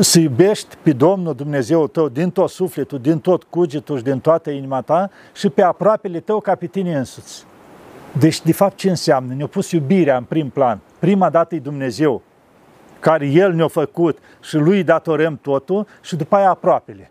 să iubești pe Domnul Dumnezeu tău din tot sufletul, din tot cugetul și din toată inima ta și pe aproapele tău ca pe tine însuți. Deci, de fapt, ce înseamnă? Ne-a pus iubirea în prim plan. Prima dată e Dumnezeu, care El ne-a făcut și Lui datorăm totul și după aia aproapele.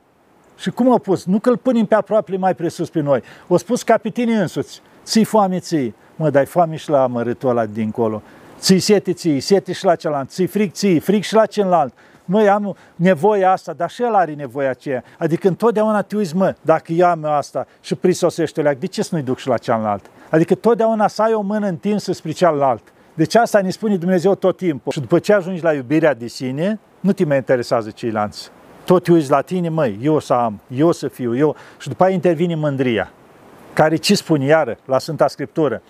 Și cum a pus? Nu că îl punem pe aproapele mai presus pe noi. O spus ca pe tine însuți. Ții foame, ții. Mă, dai foame și la amărâtul ăla dincolo. Ții sete, ții, sete și la celălalt. Ții fric, ții, fric și la celălalt. Măi, am nevoia asta, dar și el are nevoia aceea. Adică întotdeauna te uiți, mă, dacă eu am asta și prisosește leac, de ce să nu-i duc și la cealaltă? Adică totdeauna să ai o mână întinsă spre cealaltă. Deci asta ne spune Dumnezeu tot timpul. Și după ce ajungi la iubirea de sine, nu te mai interesează ceilalți. Tot te uiți la tine, măi, eu să am, eu să fiu, eu. Și după aia intervine mândria, care ce spune iară la Sfânta Scriptură?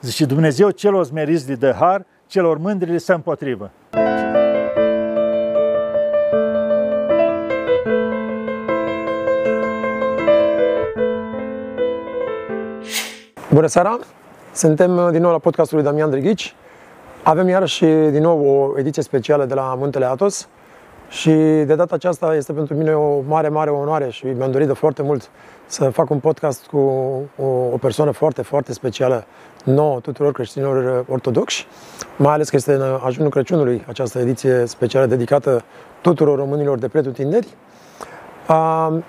Zice, Dumnezeu celor smeriți de dă har, celor mândri le să împotrivă. Bună seara! Suntem uh, din nou la podcastul lui Damian Drighici. Avem iarăși din nou o ediție specială de la Muntele Atos și de data aceasta este pentru mine o mare, mare onoare și mi-am dorit de foarte mult să fac un podcast cu o, o persoană foarte, foarte specială nouă tuturor creștinilor ortodoxi, mai ales că este în ajunul Crăciunului această ediție specială dedicată tuturor românilor de pretutinderi. Am,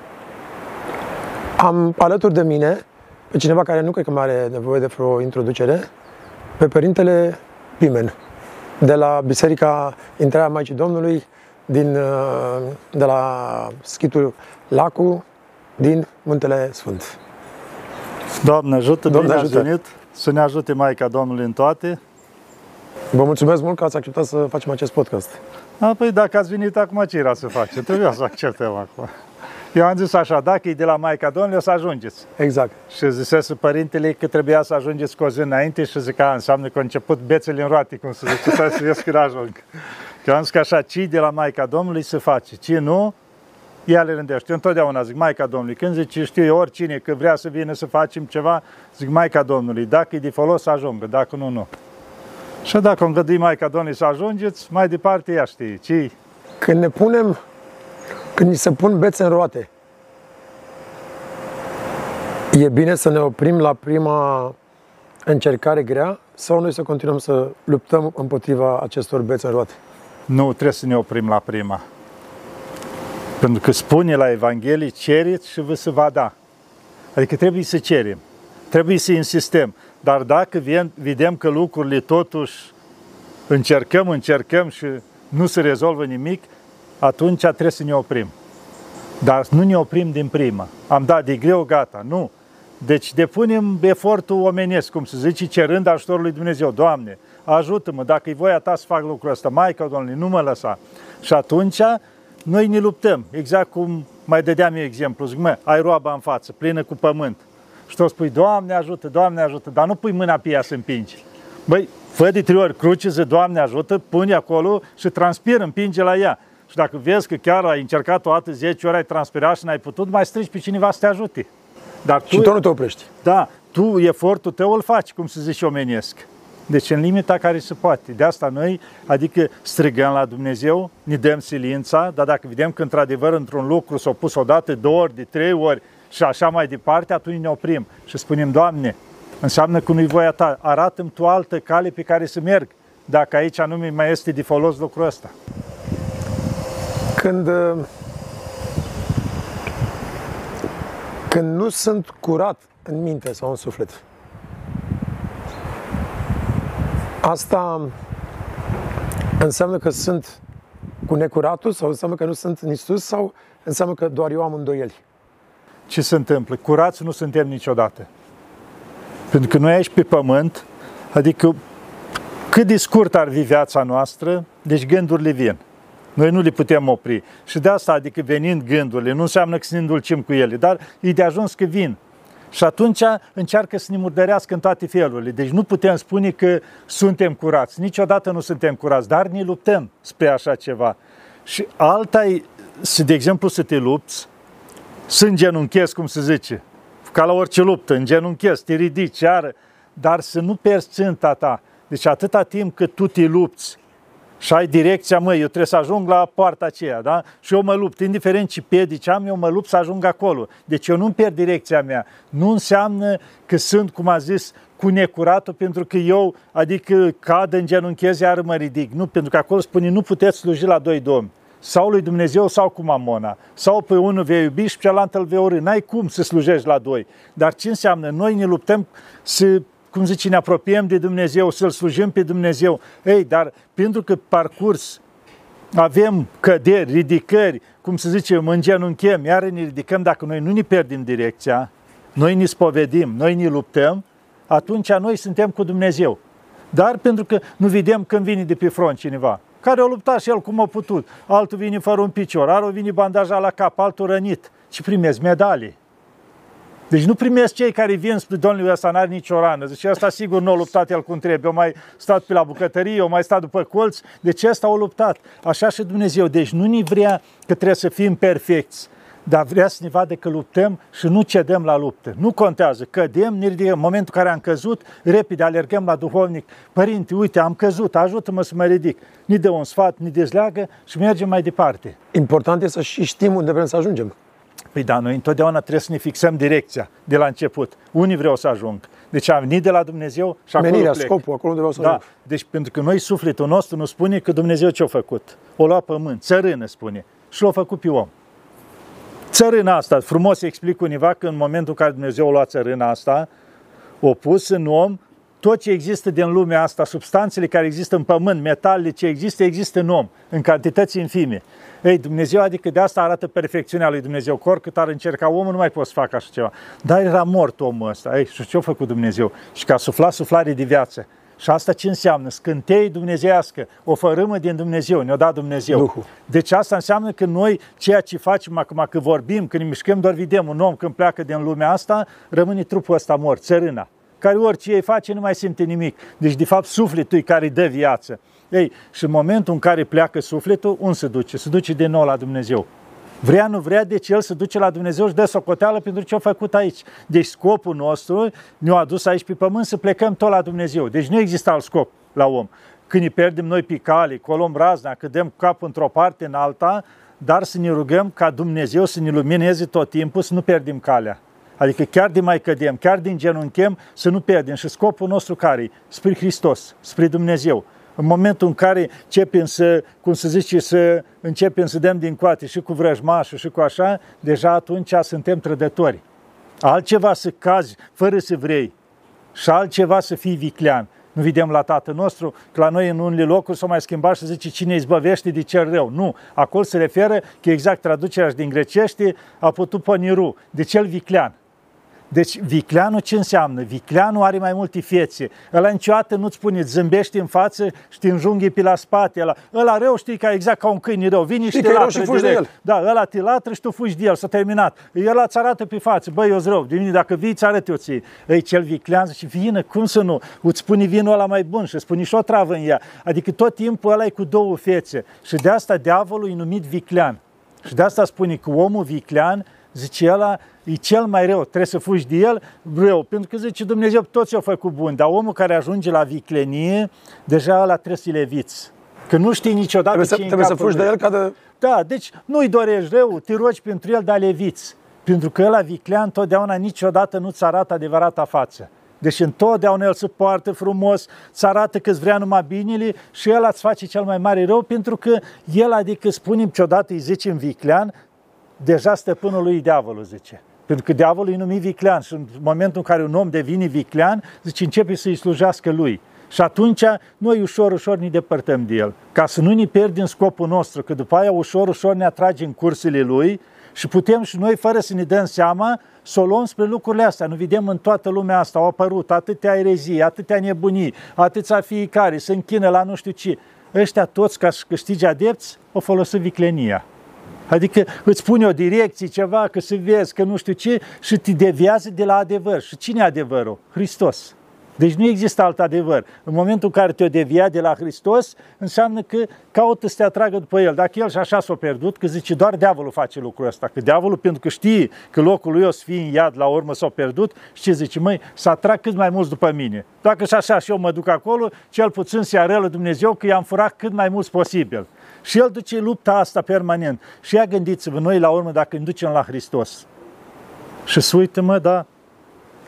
am alături de mine pe cineva care nu cred că mai are nevoie de vreo introducere, pe Părintele Pimen, de la Biserica Intrarea Maicii Domnului, din, uh, de la Schitul Lacu, din Muntele Sfânt. Doamne ajută, Doamne bine ajută. venit, să ne ajute Maica Domnului în toate. Vă mulțumesc mult că ați acceptat să facem acest podcast. A, păi dacă ați venit acum, ce era să face? Trebuia să acceptăm acum. Eu am zis așa, dacă e de la Maica Domnului, o să ajungeți. Exact. Și zisese părintele că trebuia să ajungeți cu o zi înainte și zic că înseamnă că a început bețele în roate, cum să zice, să ies când ajung. Că am zis că așa, ce de la Maica Domnului se face, ce nu, ea le rândește. Eu întotdeauna zic Maica Domnului. Când zice, știu eu, oricine că vrea să vină să facem ceva, zic Maica Domnului. Dacă e de folos, să ajungă, dacă nu, nu. Și dacă îngădui Maica Domnului să ajungeți, mai departe ea știe. ce Când ne punem când ni se pun bețe în roate, e bine să ne oprim la prima încercare grea sau noi să continuăm să luptăm împotriva acestor bețe în roate? Nu, trebuie să ne oprim la prima. Pentru că spune la Evanghelie, cereți și vă se va da. Adică trebuie să cerem, trebuie să insistăm. Dar dacă vedem că lucrurile totuși încercăm, încercăm și nu se rezolvă nimic, atunci trebuie să ne oprim. Dar nu ne oprim din prima. Am dat de greu, gata. Nu. Deci depunem efortul omenesc, cum se zice, cerând ajutorul lui Dumnezeu. Doamne, ajută-mă, dacă e voia ta să fac lucrul ăsta, Maica Domnului, nu mă lăsa. Și atunci noi ne luptăm, exact cum mai dădeam eu exemplu. Zic, mă, ai roaba în față, plină cu pământ. Și tu spui, Doamne ajută, Doamne ajută, dar nu pui mâna pe ea să împingi. Băi, fă de trei ori cruce, zi, Doamne ajută, pune acolo și transpiră, împinge la ea. Și dacă vezi că chiar ai încercat o dată 10 ori, ai transpirat și n-ai putut, mai strici pe cineva să te ajute. Dar tu, și tu nu te oprești. Da, tu efortul tău îl faci, cum se zice omenesc. Deci în limita care se poate. De asta noi, adică strigăm la Dumnezeu, ne dăm silința, dar dacă vedem că într-adevăr într-un lucru s-a pus o dată, două ori, de trei ori și așa mai departe, atunci ne oprim și spunem, Doamne, înseamnă că nu-i voia Ta, arată-mi tu altă cale pe care să merg, dacă aici nu mai este de folos lucrul ăsta. Când, uh, când nu sunt curat în minte sau în suflet, asta înseamnă că sunt cu necuratul sau înseamnă că nu sunt în Isus sau înseamnă că doar eu am îndoieli? Ce se întâmplă? Curați nu suntem niciodată. Pentru că noi aici pe pământ, adică cât de scurt ar fi viața noastră, deci gândurile vin. Noi nu le putem opri. Și de asta, adică venind gândurile, nu înseamnă că să ne îndulcim cu ele, dar e de ajuns că vin. Și atunci încearcă să ne murdărească în toate felurile. Deci nu putem spune că suntem curați. Niciodată nu suntem curați, dar ne luptăm spre așa ceva. Și alta e, să, de exemplu, să te lupți, să îngenunchezi, cum se zice, ca la orice luptă, îngenunchezi, te ridici, iară, dar să nu pierzi ținta ta. Deci atâta timp cât tu te lupți și ai direcția, măi, eu trebuie să ajung la poarta aceea, da? Și eu mă lupt, indiferent ce piedici am, eu mă lupt să ajung acolo. Deci eu nu-mi pierd direcția mea. Nu înseamnă că sunt, cum a zis, cu necuratul pentru că eu, adică cad în genunchez, iar mă ridic. Nu, pentru că acolo spune, nu puteți sluji la doi domni. Sau lui Dumnezeu sau cu mamona. Sau pe unul vei iubi și pe celălalt îl vei urâ. N-ai cum să slujești la doi. Dar ce înseamnă? Noi ne luptăm să cum zice, ne apropiem de Dumnezeu, să-L slujim pe Dumnezeu. Ei, dar pentru că parcurs avem căderi, ridicări, cum se zice, îngenunchem, iar ne ridicăm, dacă noi nu ne pierdem direcția, noi ne spovedim, noi ne luptăm, atunci noi suntem cu Dumnezeu. Dar pentru că nu vedem când vine de pe front cineva, care a luptat și el cum a putut, altul vine fără un picior, altul vine bandajat la cap, altul rănit, și primesc medalii. Deci nu primesc cei care vin spre domnul ăsta, n-are nicio rană. Deci ăsta sigur nu a luptat el cum trebuie. Eu mai stat pe la bucătărie, eu mai stat după colț. Deci ăsta a luptat. Așa și Dumnezeu. Deci nu ni vrea că trebuie să fim perfecți dar vrea să ne vadă că luptăm și nu cedăm la luptă. Nu contează, cădem, ne ridicăm. În momentul în care am căzut, repede alergăm la duhovnic. Părinte, uite, am căzut, ajută-mă să mă ridic. Ni dă un sfat, ni dezleagă și mergem mai departe. Important este să și știm unde vrem să ajungem. Păi da, noi întotdeauna trebuie să ne fixăm direcția de la început. Unii vreau să ajung. Deci am venit de la Dumnezeu și acolo Menirea, plec. scopul, acolo unde vreau să da. ajung. Deci pentru că noi sufletul nostru nu spune că Dumnezeu ce-a făcut. O lua pământ, țărână spune. Și l-a făcut pe om. Țărâna asta, frumos explic univa că în momentul în care Dumnezeu a luat țărâna asta, o pus în om tot ce există din lumea asta, substanțele care există în pământ, metalele ce există, există în om, în cantități infime. Ei, Dumnezeu, adică de asta arată perfecțiunea lui Dumnezeu. Cor cât ar încerca omul, nu mai poți să facă așa ceva. Dar era mort omul ăsta. Ei, și ce-a făcut Dumnezeu? Și că a suflat suflare de viață. Și asta ce înseamnă? Scântei dumnezeiască, o fărâmă din Dumnezeu, ne-o dat Dumnezeu. Duhul. Deci asta înseamnă că noi, ceea ce facem acum, că vorbim, când ne mișcăm, doar vedem un om când pleacă din lumea asta, rămâne trupul ăsta mort, țărâna, care orice ei face nu mai simte nimic. Deci, de fapt, sufletul e care îi dă viață. Ei, și în momentul în care pleacă sufletul, unde se duce? Se duce din nou la Dumnezeu. Vrea, nu vrea, deci el se duce la Dumnezeu și dă socoteală pentru ce a făcut aici. Deci scopul nostru ne-a adus aici pe pământ să plecăm tot la Dumnezeu. Deci nu există alt scop la om. Când ne pierdem noi pe cale, colom razna, că dăm capul într-o parte în alta, dar să ne rugăm ca Dumnezeu să ne lumineze tot timpul, să nu pierdem calea. Adică chiar de mai cădem, chiar din genunchem, să nu pierdem. Și scopul nostru care Spre Hristos, spre Dumnezeu. În momentul în care începem să, cum să zice, să începem să dăm din coate și cu vrăjmașul și cu așa, deja atunci suntem trădători. Altceva să cazi fără să vrei și altceva să fii viclean. Nu vedem la Tatăl nostru că la noi în unele locuri s-a mai schimbat și zice cine izbăvește de cel rău. Nu, acolo se referă că exact traducerea din grecește a putut poniru, de cel viclean. Deci vicleanul ce înseamnă? Vicleanul are mai multe fețe. Ăla niciodată nu-ți spune, zâmbești în față și te înjunghi pe la spate. Ăla, ăla rău știi că exact ca un câine rău. Vine și te că e rău latră și fugi de direct. el. Da, ăla te latră și tu fugi de el, s-a terminat. El îți arată pe față, băi, eu rău, de mine, dacă vii, ți arăt eu ție. Ei, cel viclean zice, vină, cum să nu? Îți spune vinul ăla mai bun și îți spune și o travă în ea. Adică tot timpul ăla e cu două fețe. Și de asta diavolul e numit viclean. Și de asta spune că omul viclean, zice ăla, e cel mai rău, trebuie să fugi de el rău, pentru că zice Dumnezeu toți au făcut bun, dar omul care ajunge la viclenie, deja ăla trebuie să-i leviți. Că nu știi niciodată Trebuie să, ce trebuie să fugi de el ca de... Da, deci nu-i dorești rău, te rogi pentru el, dar leviți. Pentru că ăla viclean totdeauna niciodată nu-ți arată adevărata față. Deci întotdeauna el se poartă frumos, îți arată că îți vrea numai binele și el îți face cel mai mare rău pentru că el, adică spunem ce odată îi zice în viclean, deja stăpânul lui diavolul, zice. Pentru că diavolul îi numi viclean și în momentul în care un om devine viclean, zice, începe să-i slujească lui. Și atunci noi ușor, ușor ne depărtăm de el. Ca să nu ne pierdem scopul nostru, că după aia ușor, ușor ne atragem cursele lui și putem și noi, fără să ne dăm seama, să o luăm spre lucrurile astea. Nu vedem în toată lumea asta, au apărut atâtea erezii, atâtea nebunii, atâția fiecare, se închină la nu știu ce. Ăștia toți, ca să câștige adepți, o folosit viclenia. Adică îți spune o direcție, ceva, că să vezi, că nu știu ce, și te deviază de la adevăr. Și cine e adevărul? Hristos. Deci nu există alt adevăr. În momentul în care te-o devia de la Hristos, înseamnă că caută să te atragă după El. Dacă El și așa s-a pierdut, că zice doar diavolul face lucrul ăsta. Că diavolul, pentru că știe că locul lui o să fie în iad, la urmă s-a pierdut, și ce zice? Măi, să atrag cât mai mulți după mine. Dacă și așa și eu mă duc acolo, cel puțin să arelă Dumnezeu că i-am furat cât mai mulți posibil. Și El duce lupta asta permanent. Și ia gândiți-vă, noi la urmă, dacă îi ducem la Hristos, și să uită, mă, da,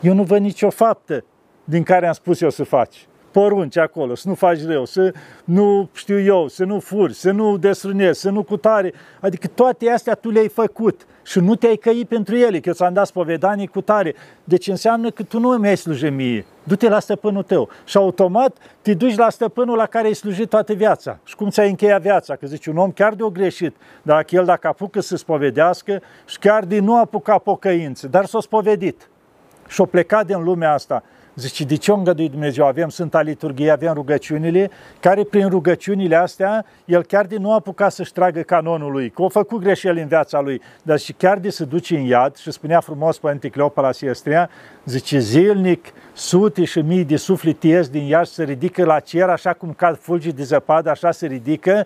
eu nu văd nicio faptă din care am spus eu să faci. Porunci acolo, să nu faci rău, să nu știu eu, să nu furi, să nu desrânezi, să nu cutare. Adică toate astea tu le-ai făcut și nu te-ai căit pentru ele, că eu ți-am dat spovedanii cu tare. Deci înseamnă că tu nu îmi ai slujit mie. Du-te la stăpânul tău. Și automat te duci la stăpânul la care ai slujit toată viața. Și cum ți-ai încheiat viața? Că zici, un om chiar de-o greșit. Dacă el dacă apucă să spovedească și chiar de nu apuca pocăință, dar s-a spovedit. Și-o plecat din lumea asta Zice, de ce o îngădui Dumnezeu? Avem Sfânta Liturghie, avem rugăciunile, care prin rugăciunile astea, el chiar de nu a apucat să-și tragă canonul lui, că a făcut greșeli în viața lui, dar și chiar de să duce în iad, și spunea frumos Părinte Cleopa la Siestria, zice, zilnic, sute și mii de sufleti ies din iad se ridică la cer, așa cum cad fulgi de zăpadă, așa se ridică,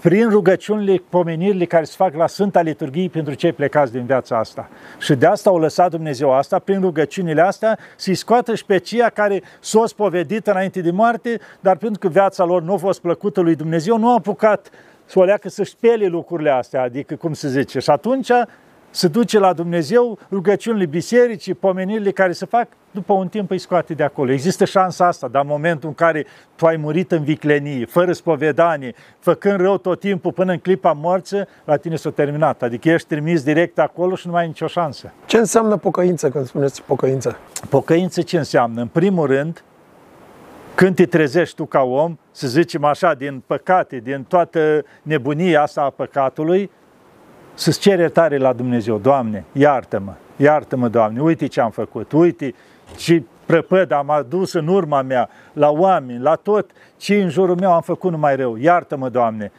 prin rugăciunile, pomenirile care se fac la Sfânta Liturghie pentru cei plecați din viața asta. Și de asta au lăsat Dumnezeu asta, prin rugăciunile astea, să-i scoată și pe ceea care s-au spovedit înainte de moarte, dar pentru că viața lor nu a fost plăcută lui Dumnezeu, nu a apucat să o leacă să spele lucrurile astea, adică cum se zice. Și atunci se duce la Dumnezeu, rugăciunile bisericii, pomenirile care se fac, după un timp îi scoate de acolo. Există șansa asta, dar în momentul în care tu ai murit în viclenie, fără spovedanie, făcând rău tot timpul până în clipa morții, la tine s-a terminat. Adică ești trimis direct acolo și nu mai ai nicio șansă. Ce înseamnă pocăință când spuneți pocăință? Pocăință ce înseamnă? În primul rând, când te trezești tu ca om, să zicem așa, din păcate, din toată nebunia asta a păcatului, să-ți ceri iertare la Dumnezeu. Doamne, iartă-mă, iartă-mă, Doamne, uite ce am făcut, uite ce prăpăd am adus în urma mea, la oameni, la tot ce în jurul meu am făcut numai rău. Iartă-mă, Doamne.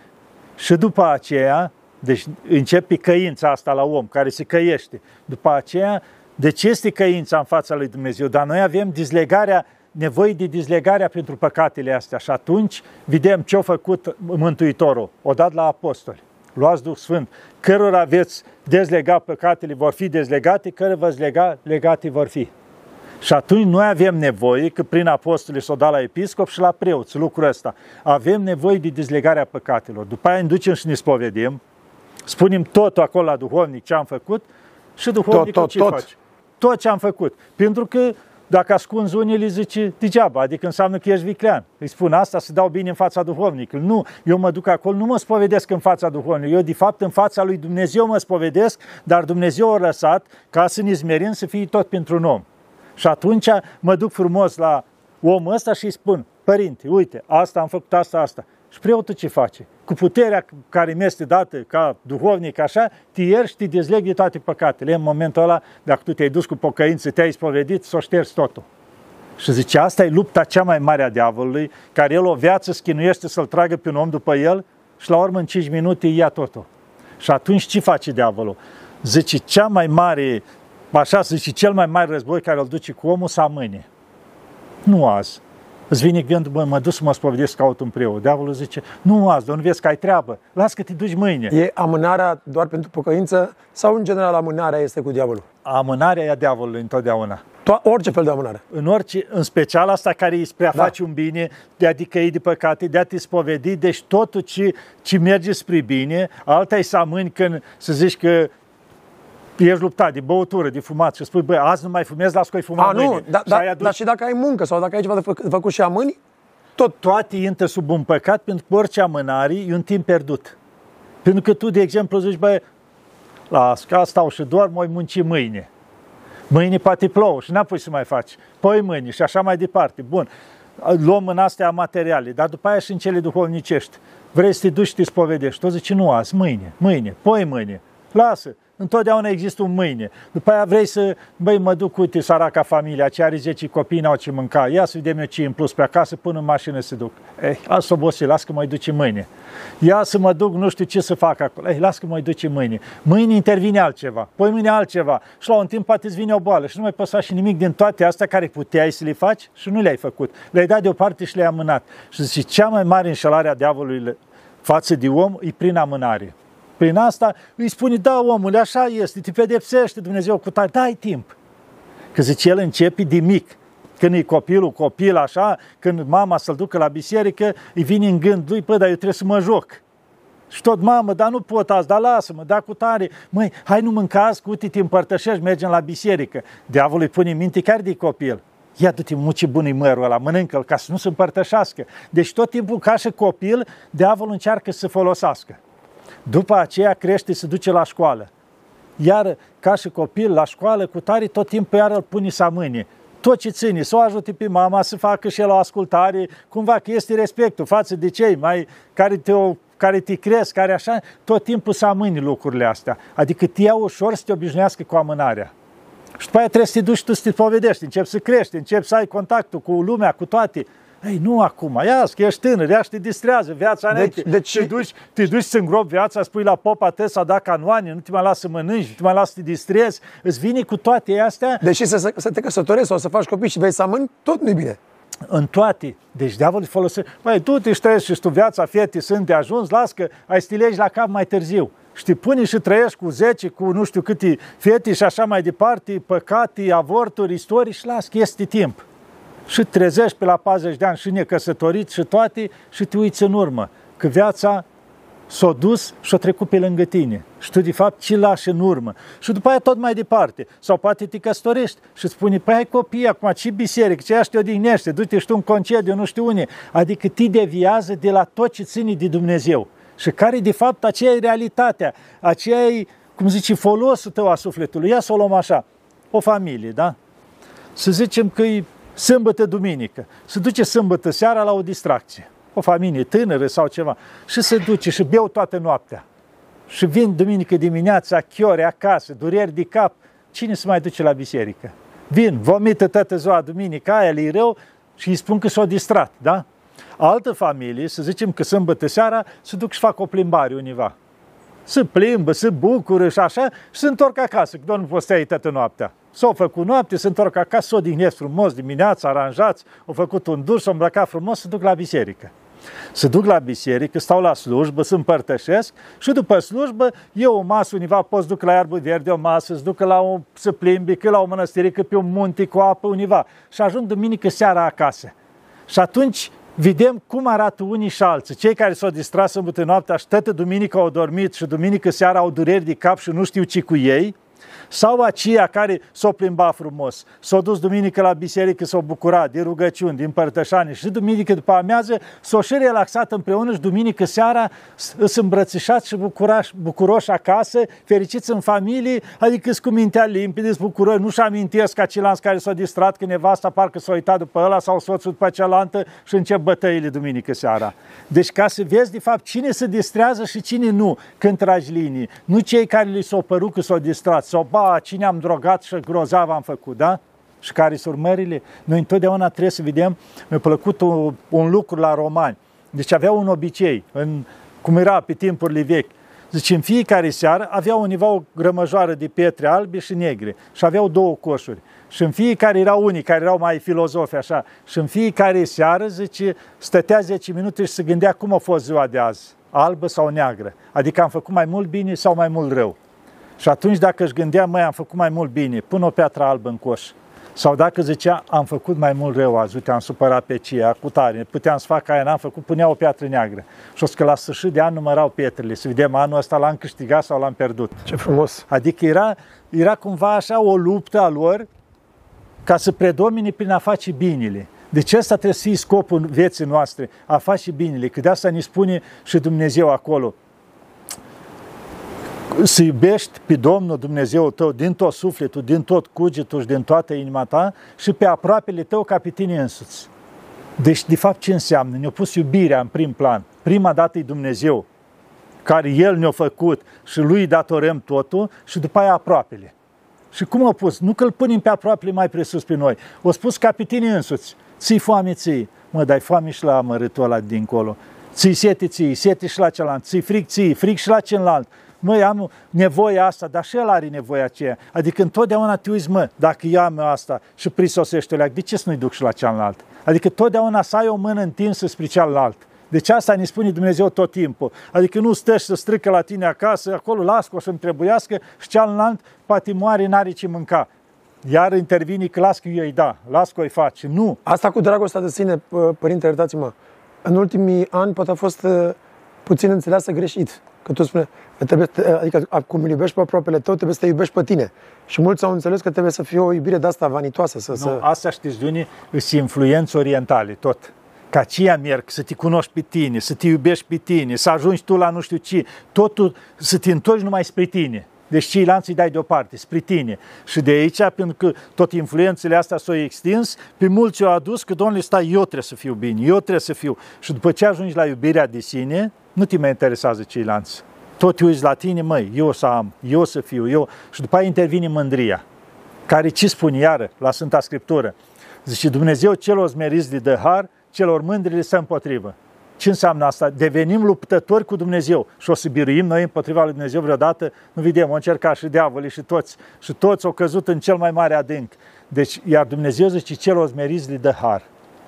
Și după aceea, deci începe căința asta la om care se căiește. După aceea, de ce este căința în fața lui Dumnezeu? Dar noi avem dizlegarea, nevoie de dizlegarea pentru păcatele astea. Și atunci vedem ce a făcut Mântuitorul. O dat la apostoli luați Duh Sfânt, cărora veți dezlega păcatele vor fi dezlegate, cărora veți lega, legate vor fi. Și atunci noi avem nevoie, că prin apostoli s-o da la episcop și la preoți lucrul ăsta, avem nevoie de dezlegarea păcatelor. După aia ne ducem și ne spovedim, spunem tot acolo la duhovnic ce am făcut și duhovnicul tot, tot, ce tot. face. Tot ce am făcut. Pentru că dacă ascunzi unii, le zice degeaba, adică înseamnă că ești viclean. Îi spun asta să dau bine în fața duhovnicului. Nu, eu mă duc acolo, nu mă spovedesc în fața duhovnicului. Eu, de fapt, în fața lui Dumnezeu mă spovedesc, dar Dumnezeu a lăsat ca să ne zmerim să fie tot pentru un om. Și atunci mă duc frumos la omul ăsta și îi spun, părinte, uite, asta am făcut, asta, asta. Și preotul ce face? Cu puterea care mi este dată ca duhovnic așa, te ierși și te dezleg de toate păcatele. În momentul ăla, dacă tu te-ai dus cu pocăință, te-ai spovedit, s-o ștergi totul. Și zice, asta e lupta cea mai mare a diavolului, care el o viață schinuiește să-l tragă pe un om după el și la urmă în 5 minute ia totul. Și atunci ce face diavolul? Zice, cea mai mare, așa zice, cel mai mare război care îl duce cu omul să amâne. Nu azi, Îți vine gândul, bă, mă duc să mă spovedesc, caut un preot. Diavolul zice, nu azi, nu vezi că ai treabă, las că te duci mâine. E amânarea doar pentru pocăință sau în general amânarea este cu diavolul? Amânarea e a diavolului întotdeauna. To- orice fel de amânare. În orice, în special asta care îi spre a da. face un bine, de a dicăi de păcate, de a te spovedi, deci totul ce, ce merge spre bine, alta e să amâni când să zici că ești luptat de băutură, de fumat și spui, băi, azi nu mai fumez, las că ai fumat A, mâine. nu, da, da, adus... dar și dacă ai muncă sau dacă ai ceva de fă, făcut și amâni, tot. Toate intră sub un păcat pentru că orice amânare e un timp pierdut. Pentru că tu, de exemplu, zici, băi, las, că stau și doar, mai munci mâine. Mâine poate plouă și n-apoi să mai faci. Păi mâine și așa mai departe. Bun, luăm în astea materiale, dar după aia și în cele duhovnicești. Vrei să te duci și te spovedești. Tu zici, nu azi, mâine, mâine, poi mâine. Lasă, Întotdeauna există un mâine. După aia vrei să, băi, mă duc, uite, săraca familia, ce are 10 copii, n-au ce mânca, ia să vedem eu ce în plus pe acasă, până în mașină să duc. Eh, azi obosit, las că mai duce mâine. Ia să mă duc, nu știu ce să fac acolo. Eh, las că mai duce mâine. Mâine intervine altceva, poi mâine altceva. Și la un timp poate îți vine o boală și nu mai poți face nimic din toate astea care puteai să le faci și nu le-ai făcut. Le-ai dat deoparte și le-ai amânat. Și zice, cea mai mare înșelare a diavolului față de om e prin amânare. Prin asta îi spune, da, omule, așa este, te pedepsește Dumnezeu cu tare, dai timp. Că zice, el începe de mic. Când e copilul, copil așa, când mama să-l ducă la biserică, îi vine în gând lui, păi, dar eu trebuie să mă joc. Și tot, mamă, dar nu pot azi, dar lasă-mă, da cu tare. Măi, hai nu mâncați, cu uite, te împărtășești, mergem la biserică. Diavolul îi pune în minte chiar de copil. Ia du-te, mă, ce bun mărul ăla, mănâncă-l ca să nu se împărtășească. Deci tot timpul, ca și copil, diavolul încearcă să folosească. După aceea crește, se duce la școală. Iar ca și copil la școală, cu tare, tot timpul iar îl pune să amâne. Tot ce ține, să o ajute pe mama să facă și el o ascultare, cumva că este respectul față de cei mai care te, care te cresc, care așa, tot timpul să amâni lucrurile astea. Adică te ia ușor să te obișnuiască cu amânarea. Și după aia trebuie să te duci tu să te povedești, începi să crești, începi să ai contactul cu lumea, cu toate. Ei, nu acum, ia că ești tânăr, ia și te distrează viața deci, deci... Te, duci, te duci să îngropi viața, spui la popa te să da canoane, nu te mai lasă să mănânci, nu te mai lasă să te distrezi, îți vine cu toate astea. Deși să, să te căsătorești sau să faci copii și vei să amâni, tot nu-i bine. În toate. Deci diavolul folosește. Băi, tu te trăiești și tu viața fietii sunt de ajuns, las că ai stilegi la cap mai târziu. Și te pune și trăiești cu 10, cu nu știu câte fete și așa mai departe, păcate, avorturi, istorii și las că este timp și trezești pe la 40 de ani și necăsătorit și toate și te uiți în urmă că viața s-a dus și a trecut pe lângă tine. Și tu, de fapt, ce lași în urmă. Și după aia tot mai departe. Sau poate te căsătorești și îți spune, păi ai copii acum, ce biserică, ce te odihnește, du-te și tu în concediu, nu știu unde. Adică te deviază de la tot ce ține de Dumnezeu. Și care, de fapt, aceea e realitatea, aceea e, cum zice, folosul tău a sufletului. Ia să o luăm așa, o familie, da? Să zicem că e sâmbătă, duminică. Se duce sâmbătă seara la o distracție. O familie tânără sau ceva. Și se duce și beau toată noaptea. Și vin duminică dimineața, chiore acasă, dureri de cap. Cine se mai duce la biserică? Vin, vomită toată ziua duminică, aia le rău și îi spun că s-au distrat, da? Altă familie, să zicem că sâmbătă seara, se duc și fac o plimbare univa. Se plimbă, se bucură și așa și se întorc acasă, că doar nu poți stai toată noaptea. S-au făcut noapte, se întorc acasă, s-au odihnesc frumos dimineața, aranjați, au făcut un duș, s-au îmbrăcat frumos, se duc la biserică. Se duc la biserică, stau la slujbă, se împărtășesc și după slujbă e o masă univa, poți duc la iarbă verde o masă, se ducă la o, să plimbi, că la o mănăstirică pe un munte cu apă univa și ajung duminică seara acasă. Și atunci vedem cum arată unii și alții. Cei care s-au distras sâmbătă noaptea și toată duminică au dormit și duminică seara au dureri de cap și nu știu ce cu ei – sau aceia care s-au plimbat frumos, s-au dus duminică la biserică, s-au bucurat de rugăciuni, din părtășani și duminică după amiază s-au și relaxat împreună și duminică seara sunt îmbrățișați și bucurași, bucuroși acasă, fericiți în familie, adică sunt cu mintea limpede, bucură, nu-și amintesc ca ceilalți care s-au distrat că nevasta parcă s-a uitat după ăla sau soțul după cealaltă și încep bătăile duminică seara. Deci ca să vezi de fapt cine se distrează și cine nu când tragi linii. Nu cei care li s-au părut că s-au distrat sau ba, cine am drogat și grozav am făcut, da? Și care sunt urmările? Noi întotdeauna trebuie să vedem, mi-a plăcut un, un lucru la romani. Deci aveau un obicei, în, cum era pe timpurile vechi. Deci în fiecare seară aveau undeva o grămăjoară de pietre albe și negre și aveau două coșuri. Și în fiecare erau unii care erau mai filozofi așa. Și în fiecare seară, zice, stătea 10 minute și se gândea cum a fost ziua de azi, albă sau neagră. Adică am făcut mai mult bine sau mai mult rău. Și atunci dacă își gândea, măi, am făcut mai mult bine, pun o piatră albă în coș. Sau dacă zicea, am făcut mai mult rău azi, uite, am supărat pe cia, cu tare, puteam să fac aia, n-am făcut, punea o piatră neagră. Și o să că la sfârșit de an numărau pietrele, să vedem anul ăsta l-am câștigat sau l-am pierdut. Ce frumos! Adică era, era cumva așa o luptă a lor ca să predomine prin a face binele. Deci ăsta trebuie să fie scopul vieții noastre, a face binele, că de asta ne spune și Dumnezeu acolo să iubești pe Domnul Dumnezeu tău din tot sufletul, din tot cugetul și din toată inima ta și pe aproapele tău ca pe tine însuți. Deci, de fapt, ce înseamnă? Ne-a pus iubirea în prim plan. Prima dată e Dumnezeu. care El ne-a făcut și Lui datorăm totul și după aia aproapele. Și cum au pus? Nu că îl punem pe aproapele mai presus pe noi. O spus capitinii însuți. Ții foame ții. Mă, dai foame și la amărâtul ăla dincolo. Ții sete ții, sete și la celălalt. Ții fric ții, fric și la celălalt. Măi, am nevoia asta, dar și el are nevoia aceea. Adică întotdeauna te uiți, mă, dacă eu am asta și prisosește leac, de ce să nu-i duc și la cealaltă? Adică totdeauna să ai o mână întinsă spre cealaltă. Deci asta ne spune Dumnezeu tot timpul. Adică nu stă și să strică la tine acasă, acolo las o să-mi trebuiască și cealaltă poate moare, n-are ce mânca. Iar intervine că las că eu îi da, las că o face. Nu. Asta cu dragostea de sine, părinte, iertați-mă, în ultimii ani poate a fost uh, puțin înțeleasă greșit. Că tu spune, trebuie, adică cum îl iubești pe aproapele tău, trebuie să te iubești pe tine. Și mulți au înțeles că trebuie să fie o iubire de asta vanitoasă. Să, nu, să... Asta știți de unii, sunt influențe orientale, tot. Ca aceia merg, să te cunoști pe tine, să te iubești pe tine, să ajungi tu la nu știu ce, totul să te întorci numai spre tine. Deci ceilalți îi dai deoparte, spre tine. Și de aici, pentru că tot influențele astea s-au extins, pe mulți au adus că, domnule, stai, eu trebuie să fiu bine, eu trebuie să fiu. Și după ce ajungi la iubirea de sine, nu te mai interesează ceilalți. Tot te uiți la tine, măi, eu să am, eu să fiu, eu. Și după aia intervine mândria, care ce spune iară la Sfânta Scriptură? Zice, Dumnezeu celor smeriți de dă har, celor mândri le stă împotrivă. Ce înseamnă asta? Devenim luptători cu Dumnezeu și o să biruim noi împotriva lui Dumnezeu vreodată. Nu vedem, o încercat și diavolii și toți. Și toți au căzut în cel mai mare adânc. Deci, iar Dumnezeu zice, celor smeriți le dă har.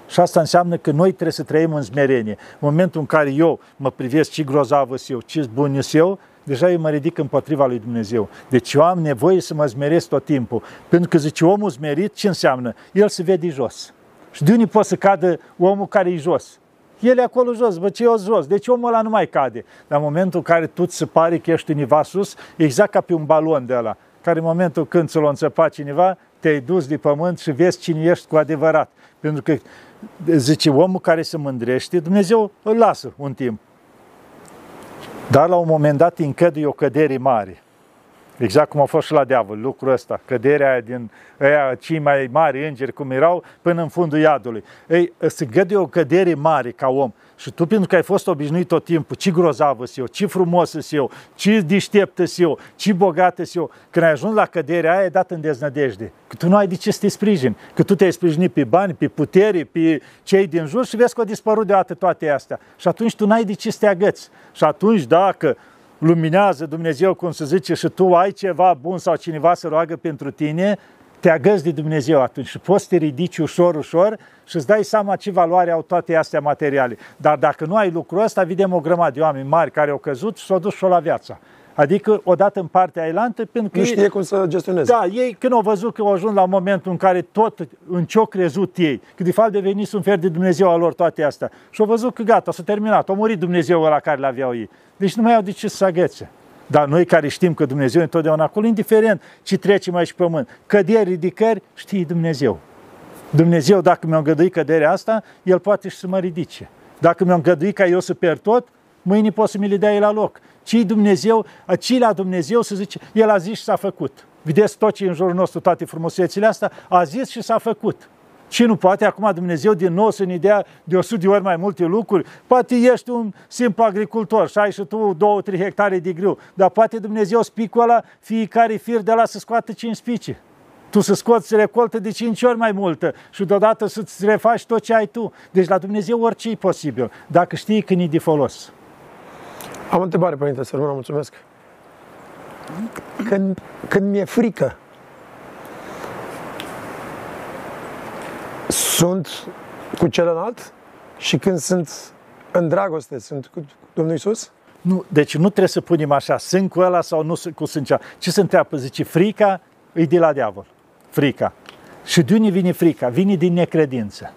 Și asta înseamnă că noi trebuie să trăim în smerenie. În momentul în care eu mă privesc ce grozavă eu, ce bun eu, deja eu mă ridic împotriva lui Dumnezeu. Deci eu am nevoie să mă smeresc tot timpul. Pentru că zice, omul smerit, ce înseamnă? El se vede jos. Și de unde poate să cadă omul care e jos? El e acolo jos, bă, ce eu jos. Deci omul ăla nu mai cade. Dar în momentul în care tu ți se pare că ești undeva sus, exact ca pe un balon de ăla, care în momentul când ți-l înțepa cineva, te-ai dus de pământ și vezi cine ești cu adevărat. Pentru că, zice, omul care se mândrește, Dumnezeu îl lasă un timp. Dar la un moment dat încăduie o cădere mare. Exact cum a fost și la diavol, lucrul ăsta, căderea aia din aia, cei mai mari îngeri cum erau, până în fundul iadului. Ei, se găde o cădere mare ca om. Și tu, pentru că ai fost obișnuit tot timpul, ce grozavă eu, ce frumos eu, ce deșteptă eu, ce bogată eu, când ai ajuns la căderea aia, ai dat în deznădejde. Că tu nu ai de ce să te sprijini, că tu te-ai sprijinit pe bani, pe putere, pe cei din jur și vezi că au dispărut deodată toate astea. Și atunci tu n-ai de ce să te agăți. Și atunci, dacă luminează Dumnezeu, cum se zice, și tu ai ceva bun sau cineva să roagă pentru tine, te agăzi de Dumnezeu atunci și poți să te ridici ușor, ușor și îți dai seama ce valoare au toate astea materiale. Dar dacă nu ai lucrul ăsta, vedem o grămadă de oameni mari care au căzut și s-au dus și la viața. Adică odată în partea ailantă, pentru că... Nu știe ei, cum să gestioneze. Da, ei când au văzut că au ajuns la momentul în care tot în ce au crezut ei, că de fapt deveniți un fel de Dumnezeu al lor toate astea. Și au văzut că gata, s-a terminat, a murit Dumnezeu la care le-aveau ei. Deci nu mai au de ce să agățe. Dar noi care știm că Dumnezeu e întotdeauna acolo, indiferent ce trece mai și pământ, căderi, ridicări, știi Dumnezeu. Dumnezeu, dacă mi-a îngăduit căderea asta, El poate și să mă ridice. Dacă mi-a îngăduit ca eu să pierd tot, mâine pot să mi le dea la loc ci Dumnezeu, ci la Dumnezeu să zice, El a zis și s-a făcut. Vedeți tot ce în jurul nostru, toate frumusețile astea, a zis și s-a făcut. Și nu poate acum Dumnezeu din nou să ne dea de 100 de ori mai multe lucruri? Poate ești un simplu agricultor și ai și tu 2-3 hectare de grâu, dar poate Dumnezeu spicul ăla, fiecare fir de la să scoată 5 spice. Tu să scoți recoltă de 5 ori mai multă și deodată să-ți refaci tot ce ai tu. Deci la Dumnezeu orice e posibil, dacă știi că e de folos. Am o întrebare, Părinte Sărmână, mulțumesc. Când, când mi-e frică, sunt cu celălalt și când sunt în dragoste, sunt cu Domnul Isus? Nu, deci nu trebuie să punem așa, sunt cu ăla sau nu sunt cu sângea. Ce se întreabă? Zice, frica e de la diavol. Frica. Și de unde vine frica? Vine din necredință.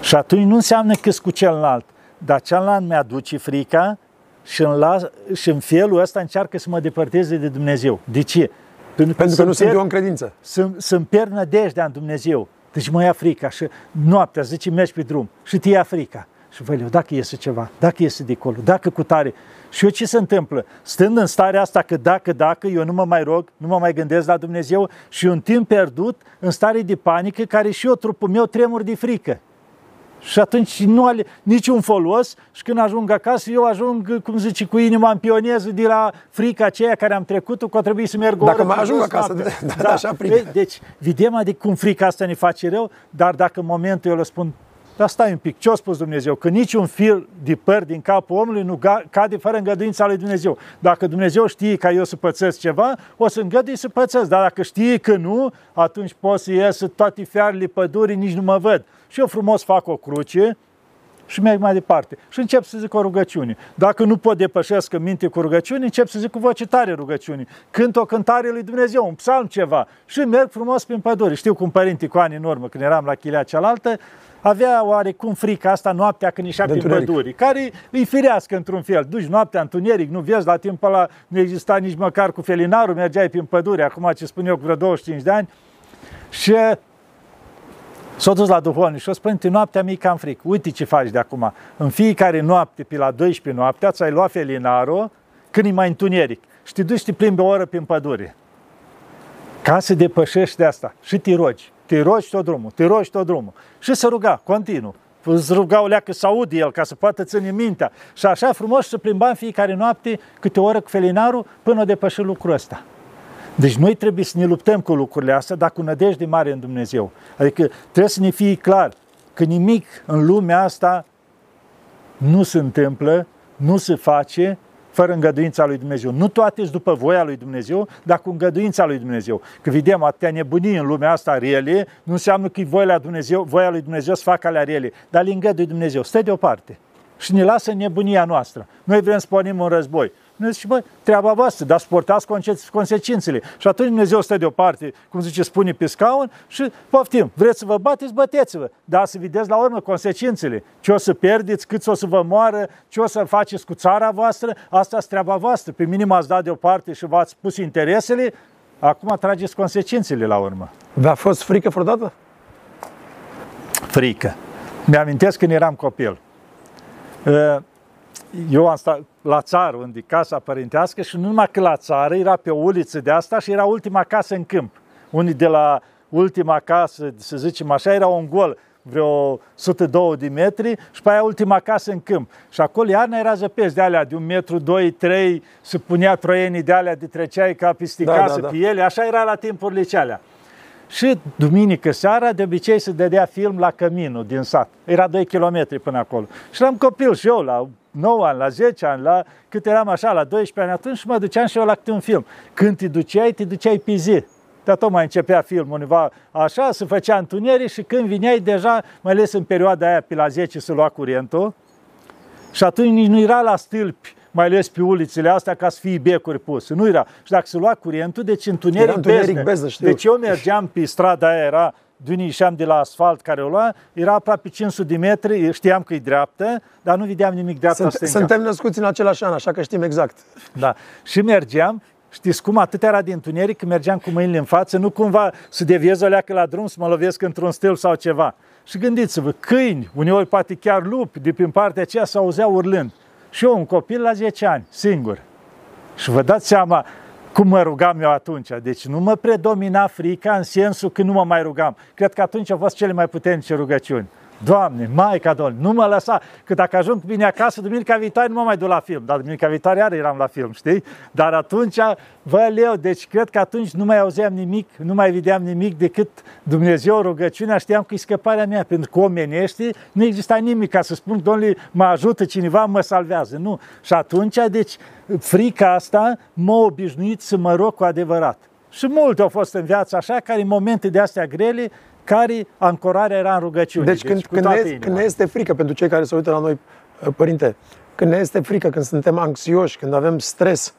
Și atunci nu înseamnă că cu celălalt, dar celălalt mi-aduce frica și în, la, și în felul ăsta încearcă să mă depărteze de Dumnezeu. De ce? Pentru că, Pentru că nu sunt eu în credință. Să-mi pierd nădejdea în Dumnezeu. Deci mă ia frica și noaptea, zice, mergi pe drum și te ia frica. Și vă eu, dacă iese ceva, dacă iese de acolo, dacă cu tare. Și eu ce se întâmplă? Stând în starea asta că dacă, dacă, eu nu mă mai rog, nu mă mai gândesc la Dumnezeu și un timp pierdut în stare de panică care și eu, trupul meu, tremur de frică. Și atunci nu are niciun folos și când ajung acasă, eu ajung, cum zice, cu inima în pioneză de la frica aceea care am trecut-o, că o trebuie să merg o Dacă oră mai pe ajung jos acasă, noaptea. da, da, așa frică. Deci, vedem adică cum frica asta ne face rău, dar dacă în momentul eu le spun, dar stai un pic, ce-a spus Dumnezeu? Că niciun fir de păr din capul omului nu ga- cade fără îngăduința lui Dumnezeu. Dacă Dumnezeu știe ca eu să pățesc ceva, o să îngădui să pățesc. Dar dacă știe că nu, atunci pot să ies toate fiarele pădurii, nici nu mă văd. Și eu frumos fac o cruce, și merg mai departe. Și încep să zic o rugăciune. Dacă nu pot depășesc în minte cu rugăciune, încep să zic cu voce tare rugăciune. Cânt o cântare lui Dumnezeu, un psalm ceva. Și merg frumos prin pădure. Știu cum părinte cu ani în urmă, când eram la chilea cealaltă, avea oarecum frica asta noaptea când ieșea De prin întuneric. păduri, care îi firească într-un fel. Duci noaptea întuneric, nu vezi, la timpul ăla nu exista nici măcar cu felinarul, mergeai prin pădure, acum ce spun eu cu vreo 25 de ani. Și S-a dus la duhovnic și a spus, Părinte, noaptea mi cam frică. Uite ce faci de acum. În fiecare noapte, pe la 12 noaptea, ți-ai luat felinarul când e mai întuneric și te duci și te plimbi o oră prin pădure. Ca să depășești de asta. Și te rogi. Te rogi tot drumul, te rogi tot drumul. Și să ruga, continuu. Îți ruga o leacă să audă el, ca să poată ține mintea. Și așa frumos să plimbam fiecare noapte câte o oră cu felinarul până o depăși lucrul ăsta. Deci noi trebuie să ne luptăm cu lucrurile astea, dar cu nădejde mare în Dumnezeu. Adică trebuie să ne fie clar că nimic în lumea asta nu se întâmplă, nu se face fără îngăduința lui Dumnezeu. Nu toate sunt după voia lui Dumnezeu, dar cu îngăduința lui Dumnezeu. Că vedem atâtea nebunii în lumea asta rele, nu înseamnă că e voia lui Dumnezeu, voia lui Dumnezeu să facă alea rele, dar le îngăduie Dumnezeu. Stă deoparte și ne lasă în nebunia noastră. Noi vrem să pornim un război. Noi zice, bă, treaba voastră, dar suportați conse- consecințele. Și atunci Dumnezeu stă deoparte, cum zice, spune pe scaun și poftim, vreți să vă bateți, băteți-vă. Dar să vedeți la urmă consecințele. Ce o să pierdeți, cât o să vă moară, ce o să faceți cu țara voastră, asta este treaba voastră. Pe minim ați dat deoparte și v-ați pus interesele, acum trageți consecințele la urmă. V-a fost frică vreodată? frică. Mi-amintesc când eram copil. Uh, Eu am stat la țară, unde e casa părintească și nu numai că la țară, era pe o uliță de asta și era ultima casă în câmp. Unii de la ultima casă, să zicem așa, era un gol, vreo 102 de metri și pe aia ultima casă în câmp. Și acolo iarna era zăpezi de alea de un metru, doi, trei, se punea troienii de alea de treceai ca peste Da, casă da, da. pe ele, așa era la timpurile cealea. Și duminică seara, de obicei, se dădea film la căminul din sat. Era 2 km până acolo. Și eram copil și eu, la 9 ani, la 10 ani, la cât eram așa, la 12 ani atunci și mă duceam și eu la câte un film. Când te duceai, te duceai pe zi. Dar tot mai începea filmul undeva așa, se făcea întuneric și când vineai deja, mai ales în perioada aia, pe la 10 se lua curentul, și atunci nici nu era la stâlpi, mai ales pe ulițele astea, ca să fie becuri puse. Nu era. Și dacă se lua curentul, deci întuneric, Era întuneric beznă. beznă, știu. Deci eu mergeam pe strada aia, era de unii ieșeam de la asfalt care o lua, era aproape 500 de metri, știam că e dreaptă, dar nu vedeam nimic dreapta Sunt, stânga. suntem născuți în același an, așa că știm exact. Da. Și mergeam, știți cum, atât era de întuneric că mergeam cu mâinile în față, nu cumva să deviez o leacă la drum, să mă lovesc într-un stil sau ceva. Și gândiți-vă, câini, uneori poate chiar lupi, de prin partea aceea se auzeau urlând. Și eu, un copil la 10 ani, singur. Și vă dați seama cum mă rugam eu atunci. Deci nu mă predomina frica în sensul că nu mă mai rugam. Cred că atunci au fost cele mai puternice rugăciuni. Doamne, Maica Domnului, nu mă lăsa, că dacă ajung cu bine acasă, duminica viitoare nu mă mai duc la film, dar duminica viitoare iar eram la film, știi? Dar atunci, vă leu, deci cred că atunci nu mai auzeam nimic, nu mai vedeam nimic decât Dumnezeu, rugăciunea, știam că e scăparea mea, pentru că omenește, nu exista nimic ca să spun, Domnule, mă ajută cineva, mă salvează, nu. Și atunci, deci, frica asta m-a obișnuit să mă rog cu adevărat. Și multe au fost în viața așa, care în momente de astea grele, care ancorarea era în rugăciune. Deci, când, cu când, toată ne, inima. când ne este frică, pentru cei care se uită la noi, uh, părinte, când ne este frică, când suntem anxioși, când avem stres,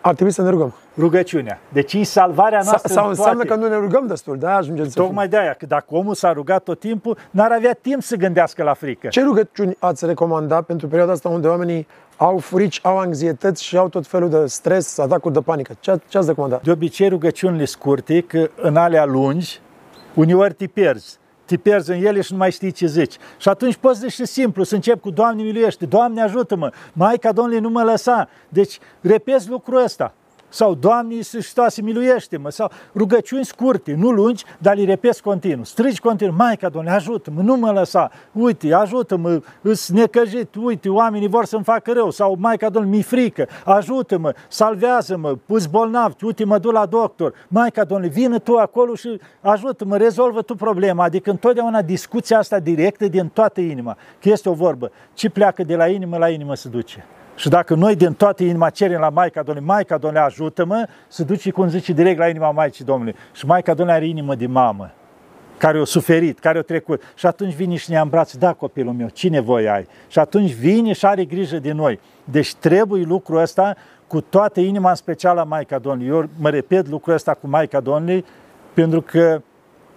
ar trebui să ne rugăm. Rugăciunea. Deci e salvarea Sa- noastră Sau în înseamnă toate. că nu ne rugăm destul, de ajungem să Tocmai de aia, că dacă omul s-a rugat tot timpul, n-ar avea timp să gândească la frică. Ce rugăciuni ați recomanda pentru perioada asta unde oamenii au frici, au anxietăți și au tot felul de stres, atacuri de panică? Ce, ce ați recomanda? De obicei rugăciunile scurte, că în alea lungi, uneori te pierzi. Te pierzi în ele și nu mai știi ce zici. Și atunci poți zici și simplu, să încep cu Doamne miluiește, Doamne ajută-mă, Maica Domnului nu mă lăsa. Deci repezi lucrul ăsta. Sau Doamne Iisus Hristoase, miluiește-mă, sau rugăciuni scurte, nu lungi, dar le repezi continuu. Strigi continuu, Maica, Doamne, ajută-mă, nu mă lăsa, uite, ajută-mă, îți necăjit, uite, oamenii vor să-mi facă rău, sau Maica, Doamne, mi frică, ajută-mă, salvează-mă, pus bolnav, uite, mă duc la doctor, Maica, Doamne, vină tu acolo și ajută-mă, rezolvă tu problema, adică întotdeauna discuția asta directă din toată inima, că este o vorbă, ce pleacă de la inimă, la inimă se duce. Și dacă noi din toată inima cerem la Maica Domnului, Maica Domnului ajută-mă, se duce, cum zice, direct la inima Maicii Domnului. Și Maica Domnului are inimă de mamă, care o suferit, care o trecut. Și atunci vine și ne îmbrață, da, copilul meu, ce nevoie ai? Și atunci vine și are grijă de noi. Deci trebuie lucrul ăsta cu toată inima, în special la Maica Domnului. Eu mă repet lucrul ăsta cu Maica Domnului, pentru că,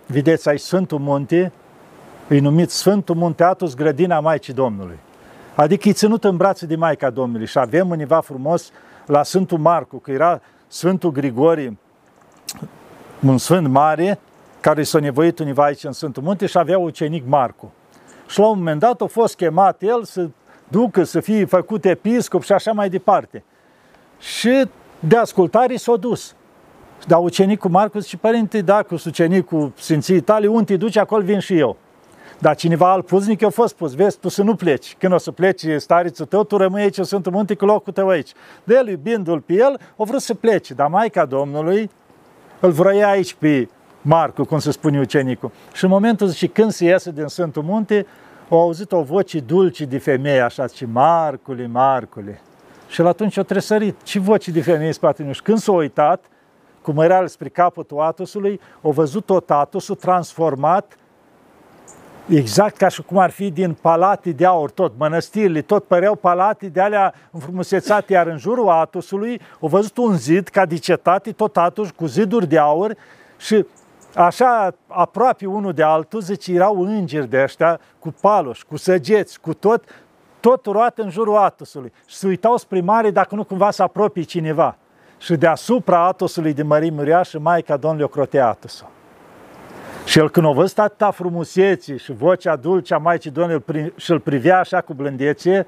vedeți, ai Sfântul Munte, îi numit Sfântul Munte Atos, grădina Maicii Domnului. Adică e ținut în brațe de Maica Domnului și avem univa frumos la Sfântul Marcu, că era Sfântul Grigori, un sfânt mare, care s-a nevoit univa aici în Sfântul Munte și avea ucenic Marcu. Și la un moment dat a fost chemat el să ducă, să fie făcut episcop și așa mai departe. Și de ascultare s-a dus. Dar ucenicul Marcu zice, părinte, da, cu ucenicul Sfinții Italii, unde te duci, acolo vin și eu. Dar cineva alt puznic a fost pus, vezi, tu să nu pleci. Când o să pleci starițul tău, tu rămâi aici, sunt munte cu locul tău aici. De el, iubindu-l pe el, a vrut să plece, dar Maica Domnului îl vroia aici pe Marcu, cum se spune ucenicul. Și în momentul zice, când se iese din Sfântul Munte, au auzit o voce dulce de femeie, așa, zice, Marcule, Marcule. Și el atunci a tresărit. Ce voce de femeie spate Și când s-a uitat, cu măreal spre capătul Atosului, a văzut tot Atosul transformat Exact ca și cum ar fi din palate de aur, tot mănăstirile, tot păreau palate de alea înfrumusețate, iar în jurul Atosului au văzut un zid ca de cetate, tot Atos cu ziduri de aur și așa aproape unul de altul, zice, erau îngeri de ăștia cu paloși, cu săgeți, cu tot, tot roat în jurul Atosului și se uitau spre mare dacă nu cumva să apropie cineva. Și deasupra Atosului de mărime uriașă, Maica Domnului o crotea Atosul. Și el când a văzut atâta frumusețe și vocea dulce a Maicii Domnului și îl privea așa cu blândețe,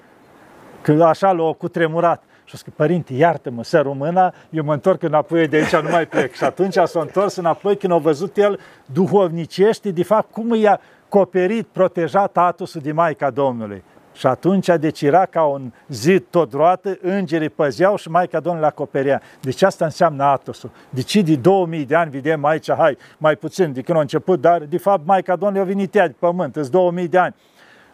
că așa l-a cutremurat. Și a zis, părinte, iartă-mă, să româna, eu mă întorc înapoi de aici, nu mai plec. Și atunci s-a întors înapoi când a văzut el duhovnicește, de fapt, cum i-a coperit, protejat Atusul de Maica Domnului. Și atunci, deci era ca un zid tot roată, îngerii păzeau și Maica Domnului acoperea. Deci asta înseamnă Atosul. Deci de 2000 de ani vedem aici, hai, mai puțin de când a început, dar de fapt Maica Domnului a venit ea de pământ, îți 2000 de ani.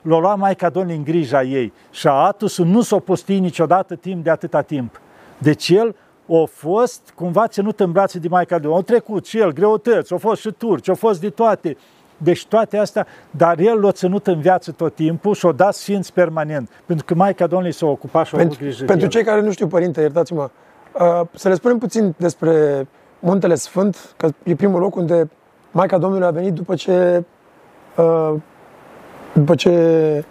L-a luat Maica Domnului în grija ei și Atosul nu s-a postit niciodată timp de atâta timp. Deci el a fost cumva ținut în brațe de Maica Domnului. Au trecut și el greutăți, au fost și turci, au fost de toate. Deci toate astea, dar el l-a ținut în viață tot timpul și o dat sfinț permanent. Pentru că Maica Domnului s-a ocupat și a pentru, grijă Pentru cei care nu știu, părinte, iertați-mă, uh, să le spunem puțin despre Muntele Sfânt, că e primul loc unde Maica Domnului a venit după ce uh, după ce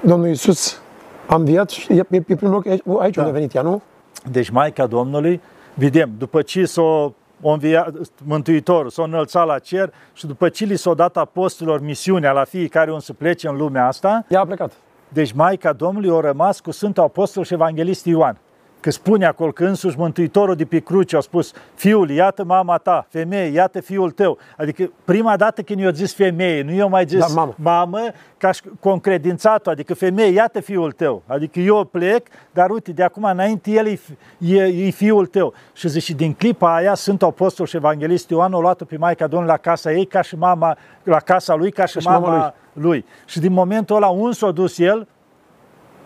Domnul Iisus a înviat și e, e primul loc aici, aici da. unde a venit ea, nu? Deci Maica Domnului, vedem, după ce s-a o învia, Mântuitorul s-a înălțat la cer și după ce li s-a dat apostolilor misiunea la fiecare un să plece în lumea asta, ea a plecat. Deci Maica Domnului a rămas cu Sfântul Apostol și Evanghelist Ioan. Că spune acolo că însuși Mântuitorul de pe cruce a spus, fiul, iată mama ta, femeie, iată fiul tău. Adică prima dată când i-a zis femeie, nu i-a mai zis da, mamă. mamă, ca și concredințat adică femeie, iată fiul tău. Adică eu plec, dar uite, de acum înainte el e, e, e fiul tău. Și zice, și din clipa aia sunt Apostol și Evanghelist Ioan o luat-o pe Maica Domnului la casa ei ca și mama, la casa lui ca și, ca și mama, mama lui. lui. Și din momentul ăla, un s-a dus el,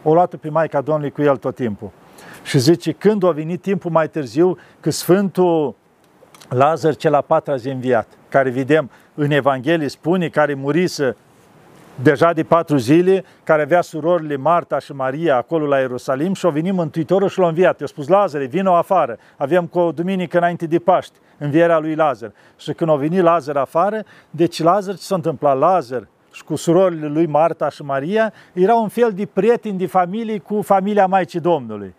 o luat pe Maica Domnului cu el tot timpul. Și zice, când a venit timpul mai târziu, că Sfântul Lazar cel la patra zi înviat, care vedem în Evanghelie spune, care murise deja de patru zile, care avea surorile Marta și Maria acolo la Ierusalim și a venit Mântuitorul și l-a înviat. I-a spus, Lazare, vină afară. Avem cu o duminică înainte de Paști, învierea lui Lazar. Și când a venit Lazar afară, deci Lazar, ce s-a întâmplat? Lazar și cu surorile lui Marta și Maria, era un fel de prieteni de familie cu familia Maicii Domnului.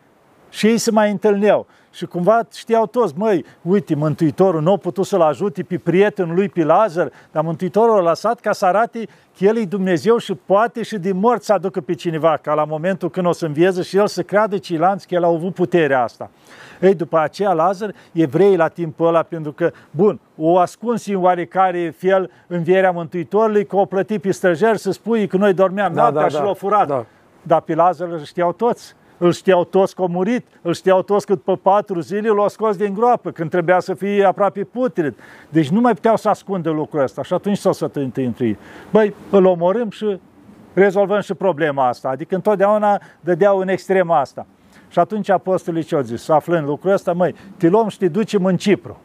Și ei se mai întâlneau. Și cumva știau toți, măi, uite, Mântuitorul nu a putut să-l ajute pe prietenul lui, pe Lazar, dar Mântuitorul a lăsat ca să arate că El e Dumnezeu și poate și din morți să aducă pe cineva, ca la momentul când o să învieză și El să creadă ceilalți că El a avut puterea asta. Ei, după aceea, Lazar, evreii la timpul ăla, pentru că, bun, o ascuns în oarecare fel învierea Mântuitorului, că o plătit pe străjeri să spui că noi dormeam da, noaptea da, și da, l-au furat. Da. Dar pe Lazar îl știau toți îl știau toți că a murit, îl știau toți că după patru zile l-au scos din groapă, când trebuia să fie aproape putred. Deci nu mai puteau să ascundă lucrul ăsta și atunci s-au sătăit între ei. Băi, îl omorâm și rezolvăm și problema asta. Adică întotdeauna dădeau în extrema asta. Și atunci apostolii ce au zis? Aflând lucrul ăsta, măi, te luăm și te ducem în Cipru.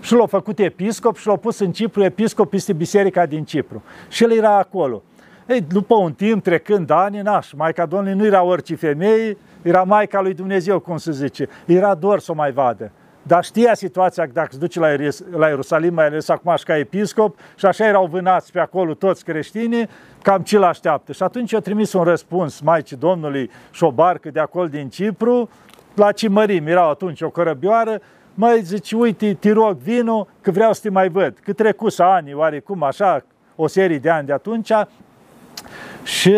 Și l-au făcut episcop și l-au pus în Cipru, episcop este biserica din Cipru. Și el era acolo. Ei, după un timp, trecând ani, naș, Maica Domnului nu era orice femeie, era Maica lui Dumnezeu, cum se zice. Era doar să o mai vadă. Dar știa situația că dacă se duce la, la Ierusalim, mai ales acum și ca episcop, și așa erau vânați pe acolo toți creștinii, cam ce l-așteaptă. Și atunci a trimis un răspuns Maicii Domnului și o barcă de acolo din Cipru, la Cimărim, erau atunci o cărăbioară, mai zice, uite, te rog, vino, că vreau să te mai văd. Că trecut ani, oarecum așa, o serie de ani de atunci, și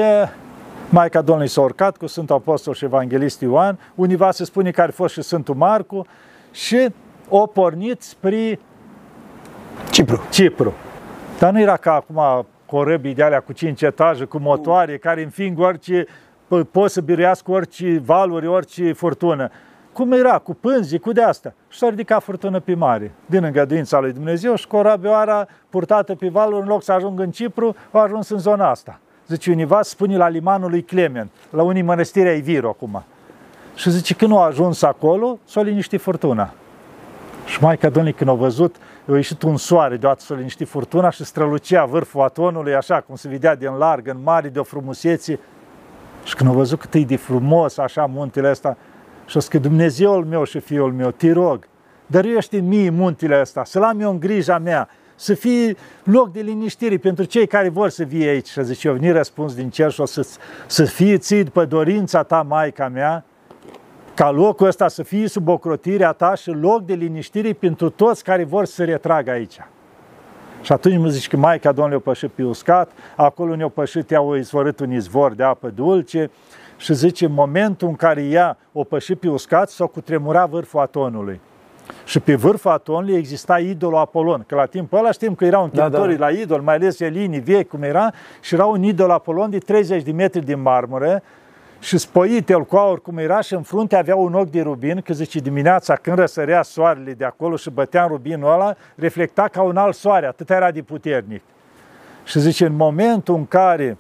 Maica Domnului s-a urcat cu Sfântul Apostol și Evanghelist Ioan, univa se spune că ar fost și Sfântul Marcu și o pornit spre Cipru. Cipru. Dar nu era ca acum corăbii de alea cu cinci etaje, cu motoare, care înfing orice, pot să biruiască orice valuri, orice furtună. Cum era, cu pânzi, cu de asta. Și s-a ridicat furtună pe mare, din îngăduința lui Dumnezeu și corabioara purtată pe valuri, în loc să ajungă în Cipru, a ajuns în zona asta. Zice, univa spune la limanul lui Clement, la unii mănăstiri ai Viro acum. Și zice, când nu a ajuns acolo, s-a liniștit furtuna. Și Maica Domnului, când a văzut, a ieșit un soare, deodată s-a liniștit furtuna și strălucea vârful atonului, așa cum se vedea din larg, în mare, de o frumusețe. Și când a văzut cât e de frumos, așa, muntele ăsta, și a zis că Dumnezeul meu și Fiul meu, te rog, dăruiește mie muntele ăsta, să-l am eu în grija mea, să fie loc de liniștire pentru cei care vor să vie aici. Și zice, eu veni răspuns din cer și o să, să fie ții după dorința ta, Maica mea, ca locul ăsta să fie sub ocrotirea ta și loc de liniștire pentru toți care vor să se retragă aici. Și atunci mă zici că Maica Domnului a pășit pe uscat, acolo ne-a pășit, ea a izvorât un izvor de apă dulce și zice, în momentul în care ea o pășit pe uscat, s-a cutremurat vârful atonului. Și pe vârful atonului exista idolul Apolon, că la timpul ăla știm că erau închinătorii da, da. la idol, mai ales elinii vechi cum era, și era un idol Apolon de 30 de metri din marmură, și spoit el cu aur cum era și în frunte avea un ochi de rubin, că zice dimineața când răsărea soarele de acolo și bătea în rubinul ăla, reflecta ca un alt soare, atât era de puternic. Și zice, în momentul în care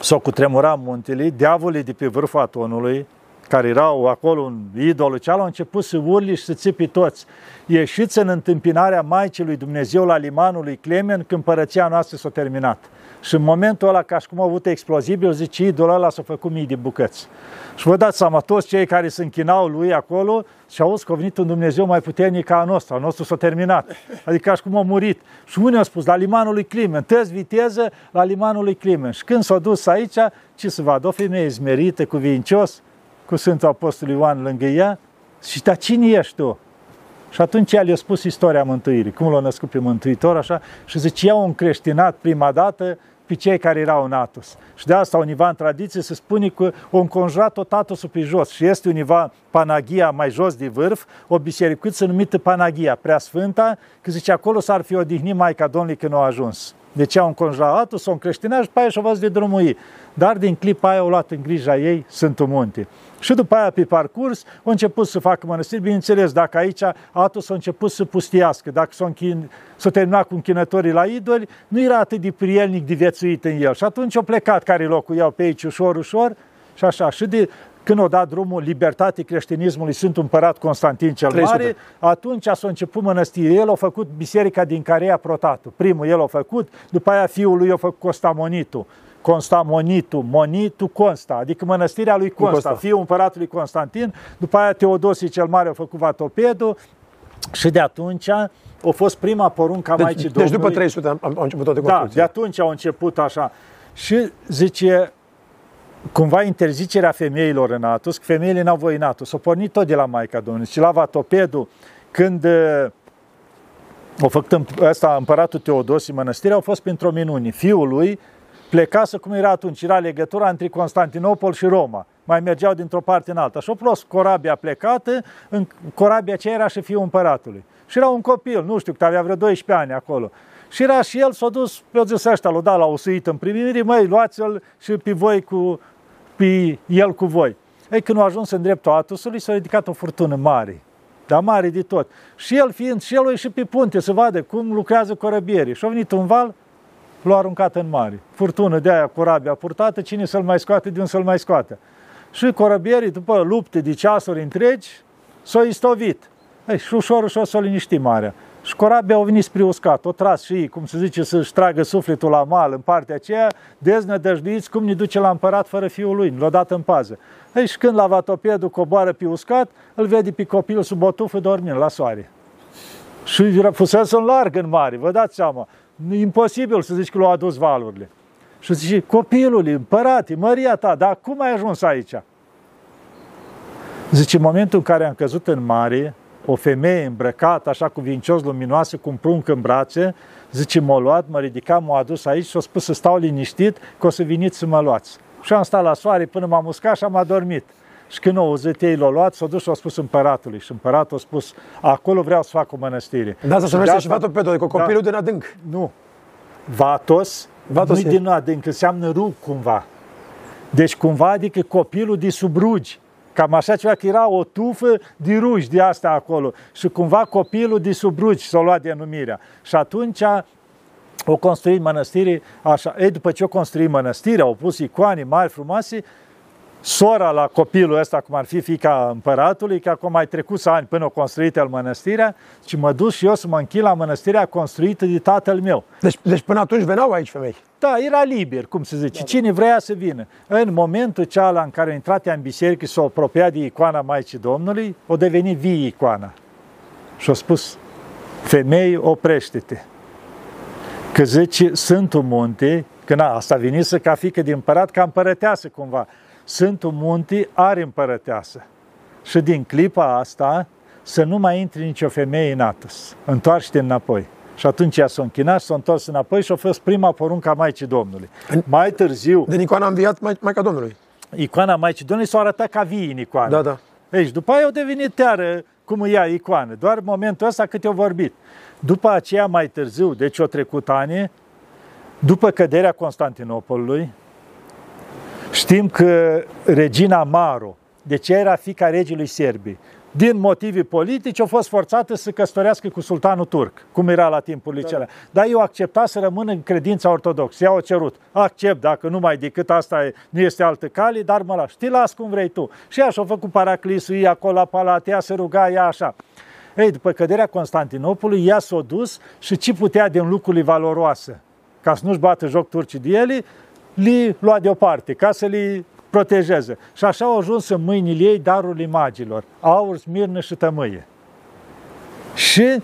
s-o cutremura muntele, diavolii de pe vârful atonului, care erau acolo în idolul cealaltă, au început să urli și să țipi toți. Ieșiți în întâmpinarea Maicii lui Dumnezeu la limanul lui Clement când părăția noastră s-a terminat. Și în momentul ăla, ca și cum a avut explozibil, zice, idolul ăla s-a făcut mii de bucăți. Și vă dați seama, toți cei care se închinau lui acolo și au că a venit un Dumnezeu mai puternic ca a nostru. A nostru s-a terminat. Adică ca și cum a murit. Și unii au spus, la limanul lui Climen, tăți viteză la limanul lui Climen. Și când s-a dus aici, ce să vadă? O femeie zmerită, cuvincios, cu Sfântul Apostol Ioan lângă ea și da, cine ești tu? Și atunci el i-a spus istoria mântuirii, cum l-a născut pe Mântuitor, așa, și zice, eu un creștinat prima dată pe cei care erau în Atos. Și de asta univa în tradiție se spune că o înconjurat tot Atosul pe jos și este univa Panagia mai jos de vârf, o bisericuță numită Panagia, prea sfânta, că zice acolo s-ar fi odihnit Maica Domnului când a ajuns. Deci au înconjurat Atos, o încreștinat și pe aia și-o văzut de drumul ei. Dar din clipa aia au luat în grija ei Sfântul Munte. Și după aia, pe parcurs, au început să facă mănăstiri. Bineînțeles, dacă aici Atos a început să pustiască, dacă s-a, închin, s-a terminat cu închinătorii la idoli, nu era atât de prielnic de viețuit în el. Și atunci au plecat care locuiau pe aici ușor, ușor, și așa. Și de, când o dat drumul libertate creștinismului Sfântul Împărat Constantin cel 300. Mare, atunci s-a început mănăstire. El a făcut biserica din care a Protatu. Primul el a făcut, după aia fiul lui a făcut Costamonitul. Constamonitu, Monitu Consta, adică mănăstirea lui Consta, Consta. fiul împăratului Constantin, după aia Teodosie cel Mare a făcut Vatopedul și de atunci a fost prima poruncă a deci, Maicii Domnului. Deci după 300 au început toate Da, de atunci au început așa. Și zice, cumva interzicerea femeilor în Atos, că femeile n-au voie în Atos. S-a pornit tot de la Maica Domnului. Și la Vatopedul, când o făcut ăsta, împăratul Teodosie mănăstirea, au fost pentru o minune. Fiul lui plecase cum era atunci, era legătura între Constantinopol și Roma. Mai mergeau dintr-o parte în alta. Și a plus corabia plecată, în corabia aceea era și fiul împăratului. Și era un copil, nu știu, că avea vreo 12 ani acolo. Și era și el, s-a dus, pe o zis ăștia, l-a dat la o suită în primire, măi, luați-l și pe voi cu, pe el cu voi. Ei, când a ajuns în dreptul Atusului, s-a ridicat o furtună mare, dar mare de tot. Și el fiind, și el a ieșit pe punte să vadă cum lucrează corăbierii. Și a venit un val, l-a aruncat în mare. Furtună de aia, corabia purtată, cine să-l mai scoate, de un să-l mai scoate. Și corăbierii, după lupte de ceasuri întregi, s-au istovit. Ei, și ușor, ușor s-a liniștit marea. Și corabia au venit spre uscat, o tras și ei, cum se zice, să-și tragă sufletul la mal în partea aceea, deznădăjduiți cum ne duce la împărat fără fiul lui, l-a dat în pază. Ei, și când la vatopedul coboară pe uscat, îl vede pe copilul sub o tufă dormind la soare. Și fusese în larg în mare, vă dați seama. Imposibil să zici că l-au adus valurile. Și zice, copilul, împărate, măria ta, dar cum ai ajuns aici? Zice, în momentul în care am căzut în mare, o femeie îmbrăcată, așa cu vincios luminoasă, cu un prunc în brațe, zice, m-a luat, mă ridica, m-a adus aici și a spus să stau liniștit, că o să veniți să mă luați. Și am stat la soare până m-am uscat și am adormit. Și când au auzit ei, l-au luat, s-au dus și au spus împăratului. Și împăratul a spus, acolo vreau să fac o mănăstire. Da, să se numește și Vato Pedro, adică copilul da, din adânc. Nu. Vatos, Vatos nu din adânc, înseamnă rug cumva. Deci cumva, adică copilul de sub rugi. Cam așa ceva, că era o tufă de ruși de asta acolo. Și cumva copilul de sub rugi s-a luat denumirea. Și atunci o construit mănăstire așa. Ei, după ce o construit mănăstirea, au pus icoane mari, frumoase, sora la copilul ăsta, cum ar fi fica împăratului, că acum mai trecut ani până o construit el mănăstirea, și mă duc și eu să mă închin la mănăstirea construită de tatăl meu. Deci, deci până atunci veneau aici femei? Da, era liber, cum se zice. Da, Cine vrea să vină. În momentul cealaltă în care a intrat în biserică și s-a apropiat de icoana Maicii Domnului, o devenit vie icoana. Și a spus, femei, oprește-te. Că zice, Sfântul Munte, că na, asta venise ca fică de împărat, ca împărăteasă cumva. Sfântul Munte are împărăteasă. Și din clipa asta să nu mai intri nicio femeie în Atos. Întoarce-te înapoi. Și atunci ea s-a închinat și s-a întors înapoi și a fost prima poruncă a Maicii Domnului. În, mai târziu... Din icoana a înviat Maica Domnului. Icoana Maicii Domnului s-a arătat ca vie în icoană. Da, da. Deci după aia au devenit teară cum ia icoană. Doar momentul ăsta cât eu vorbit. După aceea, mai târziu, deci o trecut ani, după căderea Constantinopolului, știm că regina Maro, deci era fica regelui Serbii, din motive politice, a fost forțată să căsătorească cu sultanul turc, cum era la timpurile da. celea. Dar eu accepta să rămân în credința ortodoxă. Ea au cerut. Accept, dacă nu mai decât asta e, nu este altă cale, dar mă las. Știi, las cum vrei tu. Și ea și-a făcut paraclisul, ei acolo la palat, ea se ruga, ea așa. Ei, după căderea Constantinopolului, ea s-a dus și ce putea din lucrurile valoroase, ca să nu-și bată joc turcii de ele, li lua deoparte, ca să li protejeze. Și așa au ajuns în mâinile ei darul magilor, aur, smirnă și tămâie. Și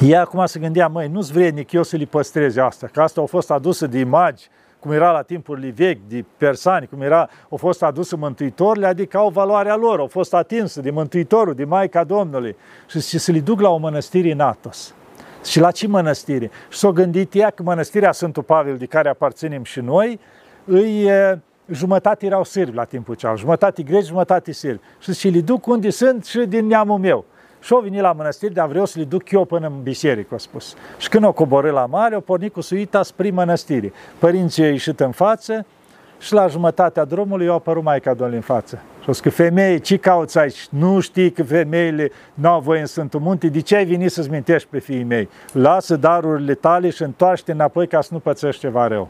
ea acum se gândea, măi, nu-ți vrednic eu să li păstreze asta, că asta au fost adusă de magi, cum era la timpurile vechi, de persani, cum era, au fost adusă Mântuitorile, adică au valoarea lor, au fost atinsă de Mântuitorul, de Maica Domnului și, și să li duc la o mănăstire în Atos. Și la ce mănăstire? Și s-a gândit ea că mănăstirea Sfântul Pavel, de care aparținem și noi, îi jumătate erau sârbi la timpul ceal, jumătate greci, jumătate sârbi. Și și li duc unde sunt și din neamul meu. Și au venit la mănăstire, dar vreau să le duc eu până în biserică, a spus. Și când o coborât la mare, au pornit cu suita spre mănăstire. Părinții au ieșit în față și la jumătatea drumului i-a apărut Maica Domnului în față. Și a spus că femeie, ce cauți aici? Nu știi că femeile nu au voie în Sfântul Munte? De ce ai venit să-ți mintești pe fiii mei? Lasă darurile tale și întoarce înapoi ca să nu pățești ceva rău.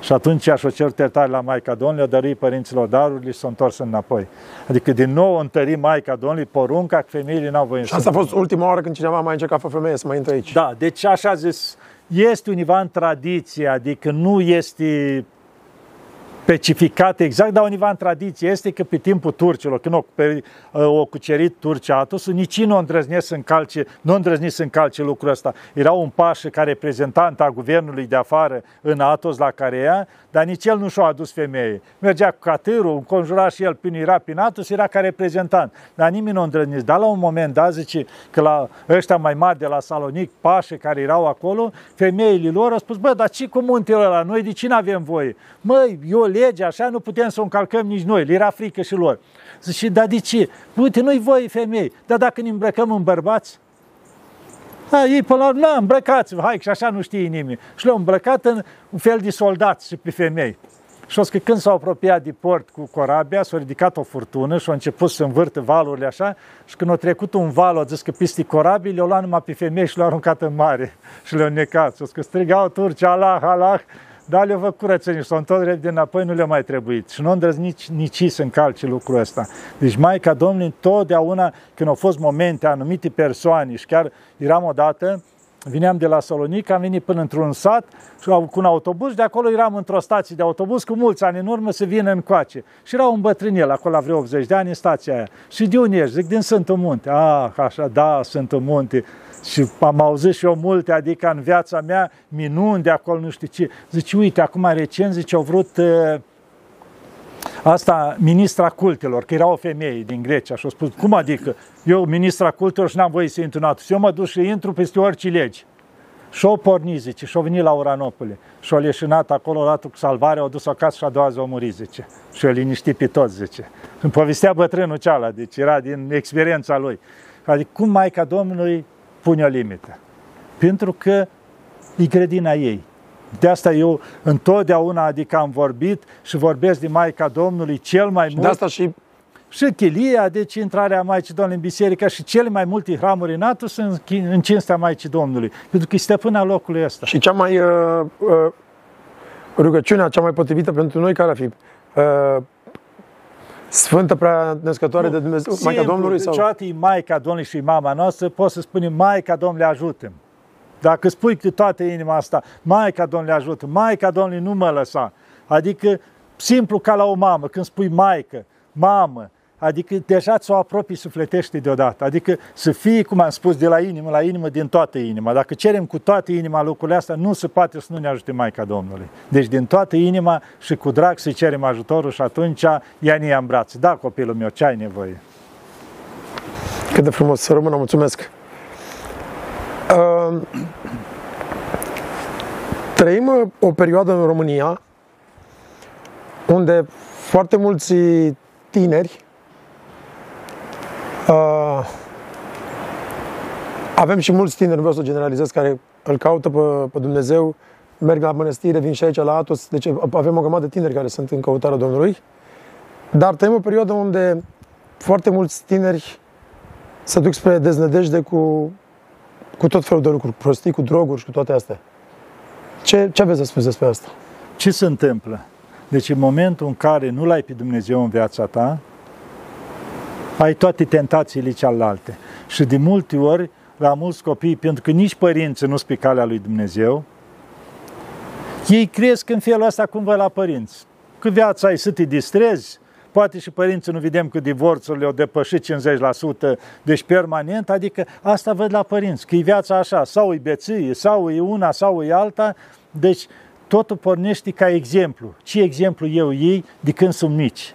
Și atunci aș o cer iertare la Maica Domnului, o dărui părinților darurile și s-a întors înapoi. Adică din nou întări Maica Domnului porunca că femeile n-au voie Și asta a fost ultima oară când cineva mai încercat fără femeie să mai intre aici. Da, deci așa zis, este univa în tradiție, adică nu este specificat exact, dar univa în tradiție este că pe timpul turcilor, când o, pe, o cucerit Turcia Atos, nici nu îndrăznesc să încalce, nu îndrăznesc să încalce lucrul ăsta. Era un pașă ca reprezentant a guvernului de afară în Atos la care ea, dar nici el nu și-a adus femeie. Mergea cu catârul, înconjura și el prin era prin Atos, era ca reprezentant. Dar nimeni nu îndrăznesc. Dar la un moment dat zice că la ăștia mai mari de la Salonic, pașe care erau acolo, femeile lor au spus, bă, dar ce cu muntele ăla? Noi de ce nu avem voie? Măi, eu lege, așa nu putem să o încalcăm nici noi. Le era frică și lor. Zice, dar de ce? Uite, nu-i voi femei, dar dacă ne îmbrăcăm în bărbați, da, ei până la urmă, îmbrăcați-vă, hai, și așa nu știe nimeni. Și le-au îmbrăcat în un fel de soldați și pe femei. Și o că când s-au apropiat de port cu corabia, s-a ridicat o furtună și a început să învârtă valurile așa și când a trecut un val, a zis că peste corabii le-au luat numai pe femei și le-au aruncat în mare și le-au necat. Și că strigau turci, Allah, Allah, dar le-au făcut curățenie și s-au întors repede înapoi, nu le-a mai trebuit. Și nu au nici, nici să încalce lucrul ăsta. Deci Maica Domnului întotdeauna, când au fost momente, anumite persoane și chiar eram odată, Vineam de la Salonic, am venit până într-un sat cu un autobuz, de acolo eram într-o stație de autobuz cu mulți ani în urmă să vină în coace. Și era un bătrânel acolo la vreo 80 de ani în stația aia. Și de unde ești? Zic, din Sfântul Munte. Ah, așa, da, Sfântul Munte. Și am auzit și eu multe, adică în viața mea, minuni de acolo, nu știu ce. Zice, uite, acum recent, zice, au vrut uh, asta, ministra cultelor, că era o femeie din Grecia și a spus, cum adică, eu ministra cultelor și n-am voie să intru în atus. Eu mă duc și intru peste orice legi. Și-o porni, zice, și-o venit la Uranopole. Și-o leșinat acolo, datul cu salvare, au dus acasă și a doua zi o muri, zice. Și-o liniștit pe toți, zice. Îmi povestea bătrânul ceala, deci era din experiența lui. Adică cum Maica Domnului pune o limită? Pentru că e grădina ei. De asta eu întotdeauna, adică am vorbit și vorbesc de Maica Domnului cel mai și mult. De asta și și chilia, deci intrarea Maicii Domnului în biserică și cele mai multe hramuri în Atos sunt în cinstea Maicii Domnului, pentru că e stăpâna locului ăsta. Și cea mai uh, uh, rugăciunea cea mai potrivită pentru noi care ar fi? Uh, Sfântă prea născătoare nu, de Dumnezeu, simplu, Maica Domnului? Sau? Deci, e Maica Domnului și mama noastră, poți să spunem Maica Domnului ajută Dacă spui cu toată inima asta, Maica Domnului ajută, Maica Domnului nu mă lăsa. Adică simplu ca la o mamă, când spui Maică, mamă, Adică deja ți-o apropii sufletește deodată. Adică să fie, cum am spus, de la inimă la inimă, din toată inima. Dacă cerem cu toată inima lucrurile astea, nu se poate să nu ne ajute Maica Domnului. Deci din toată inima și cu drag să cerem ajutorul și atunci ea ne ia în brațe. Da, copilul meu, ce ai nevoie? Cât de frumos să rămână, mulțumesc. Uh, trăim o perioadă în România unde foarte mulți tineri Uh, avem și mulți tineri, vreau să generalizez, care îl caută pe, pe Dumnezeu, merg la mănăstire, vin și aici la Atos, deci avem o grămadă de tineri care sunt în căutarea Domnului. Dar trăim o perioadă unde foarte mulți tineri se duc spre deznădejde cu, cu tot felul de lucruri, cu prostii, cu droguri și cu toate astea. Ce, ce aveți să spuneți despre asta? Ce se întâmplă? Deci în momentul în care nu l-ai pe Dumnezeu în viața ta, ai toate tentațiile cealaltă. Și de multe ori, la mulți copii, pentru că nici părinții nu sunt pe calea lui Dumnezeu, ei cresc în felul ăsta cum vă la părinți. Că viața ai să te distrezi, poate și părinții nu vedem că divorțurile au depășit 50%, deci permanent, adică asta văd la părinți, că e viața așa, sau e beție, sau e una, sau e alta, deci totul pornește ca exemplu. Ce exemplu eu ei de când sunt mici?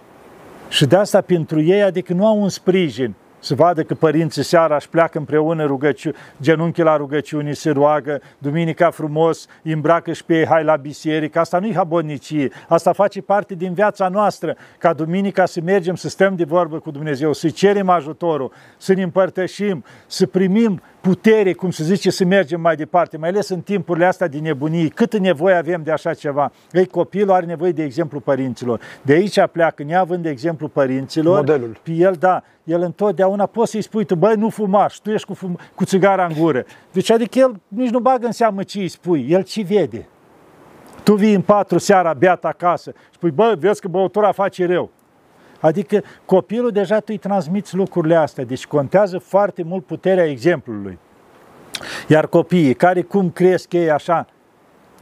Și de asta pentru ei, adică nu au un sprijin să vadă că părinții seara își pleacă împreună rugăciu- genunchi la rugăciuni, se roagă, duminica frumos, îi îmbracă și pe ei, hai la biserică. Asta nu-i habonicie, asta face parte din viața noastră, ca duminica să mergem, să stăm de vorbă cu Dumnezeu, să cerem ajutorul, să ne împărtășim, să primim putere, cum se zice, să mergem mai departe, mai ales în timpurile astea de nebunie. Câtă nevoie avem de așa ceva? Ei, copilul are nevoie de exemplu părinților. De aici pleacă, neavând de exemplu părinților, Modelul. pe el, da, el întotdeauna poți să-i spui tu, băi, nu fumaș și tu ești cu, fum- cu țigara în gură. Deci adică el nici nu bagă în seamă ce îi spui, el ce vede. Tu vii în patru seara beat acasă și spui, bă, vezi că băutura face rău. Adică copilul deja tu îi transmiți lucrurile astea, deci contează foarte mult puterea exemplului. Iar copiii, care cum cresc ei așa,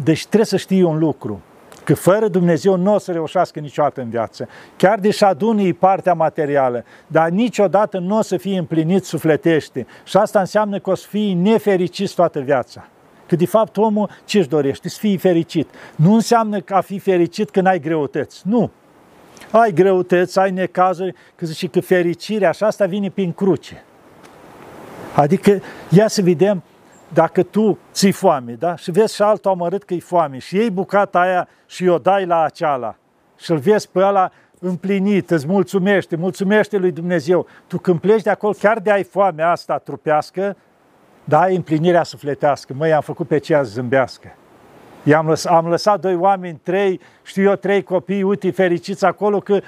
deci trebuie să știi un lucru. Că fără Dumnezeu nu o să reușească niciodată în viață. Chiar deși adunii partea materială, dar niciodată nu o să fie împlinit sufletește. Și asta înseamnă că o să fii nefericit toată viața. Că de fapt omul ce își dorește? Să fii fericit. Nu înseamnă că a fi fericit când ai greutăți. Nu. Ai greutăți, ai necazuri, că zice că fericirea așa asta vine prin cruce. Adică, ia să vedem, dacă tu ți foame, da? Și vezi și altul amărât că e foame și iei bucata aia și o dai la aceala și îl vezi pe ăla împlinit, îți mulțumește, mulțumește lui Dumnezeu. Tu când pleci de acolo, chiar de ai foame asta trupească, da, ai împlinirea sufletească. Măi, am făcut pe ceea zâmbească. I-am lăsat, am lăsat doi oameni, trei, știu eu, trei copii, uite, fericiți acolo că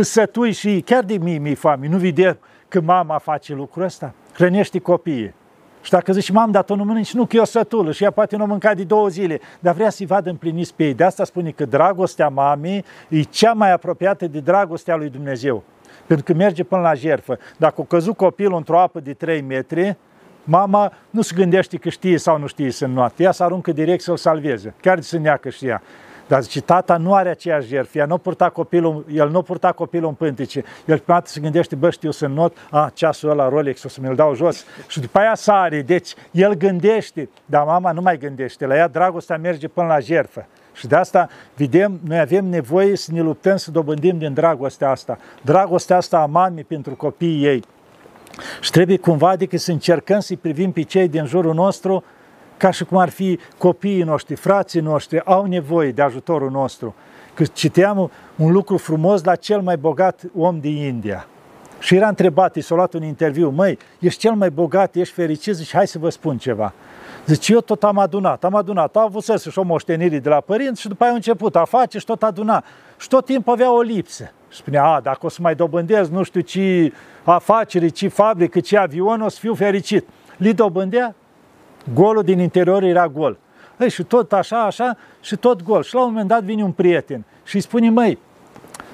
sătui și chiar de mii mi foame. Nu vede că mama face lucrul ăsta? Hrănește copiii. Și dacă zici, mam, dar tu nu mănânci, nu, că eu sătulă și ea poate nu mânca de două zile, dar vrea să-i vadă împliniți pe ei. De asta spune că dragostea mamei e cea mai apropiată de dragostea lui Dumnezeu. Pentru că merge până la jertfă. Dacă o căzut copilul într-o apă de 3 metri, mama nu se gândește că știe sau nu știe să înnoate. Ea se aruncă direct să-l salveze, chiar de să neacă și ea. Dar zice, tata nu are aceeași jertfă, ea nu purta copilul, el nu purta copilul în pântice. El prima dată se gândește, bă, știu să not, a, ceasul ăla Rolex, o să mi-l dau jos. Și după aia sare, deci el gândește, dar mama nu mai gândește, la ea dragostea merge până la jertfă. Și de asta, vedem, noi avem nevoie să ne luptăm să dobândim din dragostea asta. Dragostea asta a mamei pentru copiii ei. Și trebuie cumva, adică să încercăm să-i privim pe cei din jurul nostru ca și cum ar fi copiii noștri, frații noștri, au nevoie de ajutorul nostru. Că citeam un lucru frumos la cel mai bogat om din India. Și era întrebat, i s-a luat un interviu, măi, ești cel mai bogat, ești fericit? Zice, hai să vă spun ceva. Zice, eu tot am adunat, am adunat, au avut să și o moștenire de la părinți și după aia a început a face și tot aduna. Și tot timpul avea o lipsă. Și spunea, a, dacă o să mai dobândez nu știu ce afaceri, ce fabrică, ce avion, o să fiu fericit. Li dobândea Golul din interior era gol. Ei, și tot așa, așa, și tot gol. Și la un moment dat vine un prieten și îi spune, măi,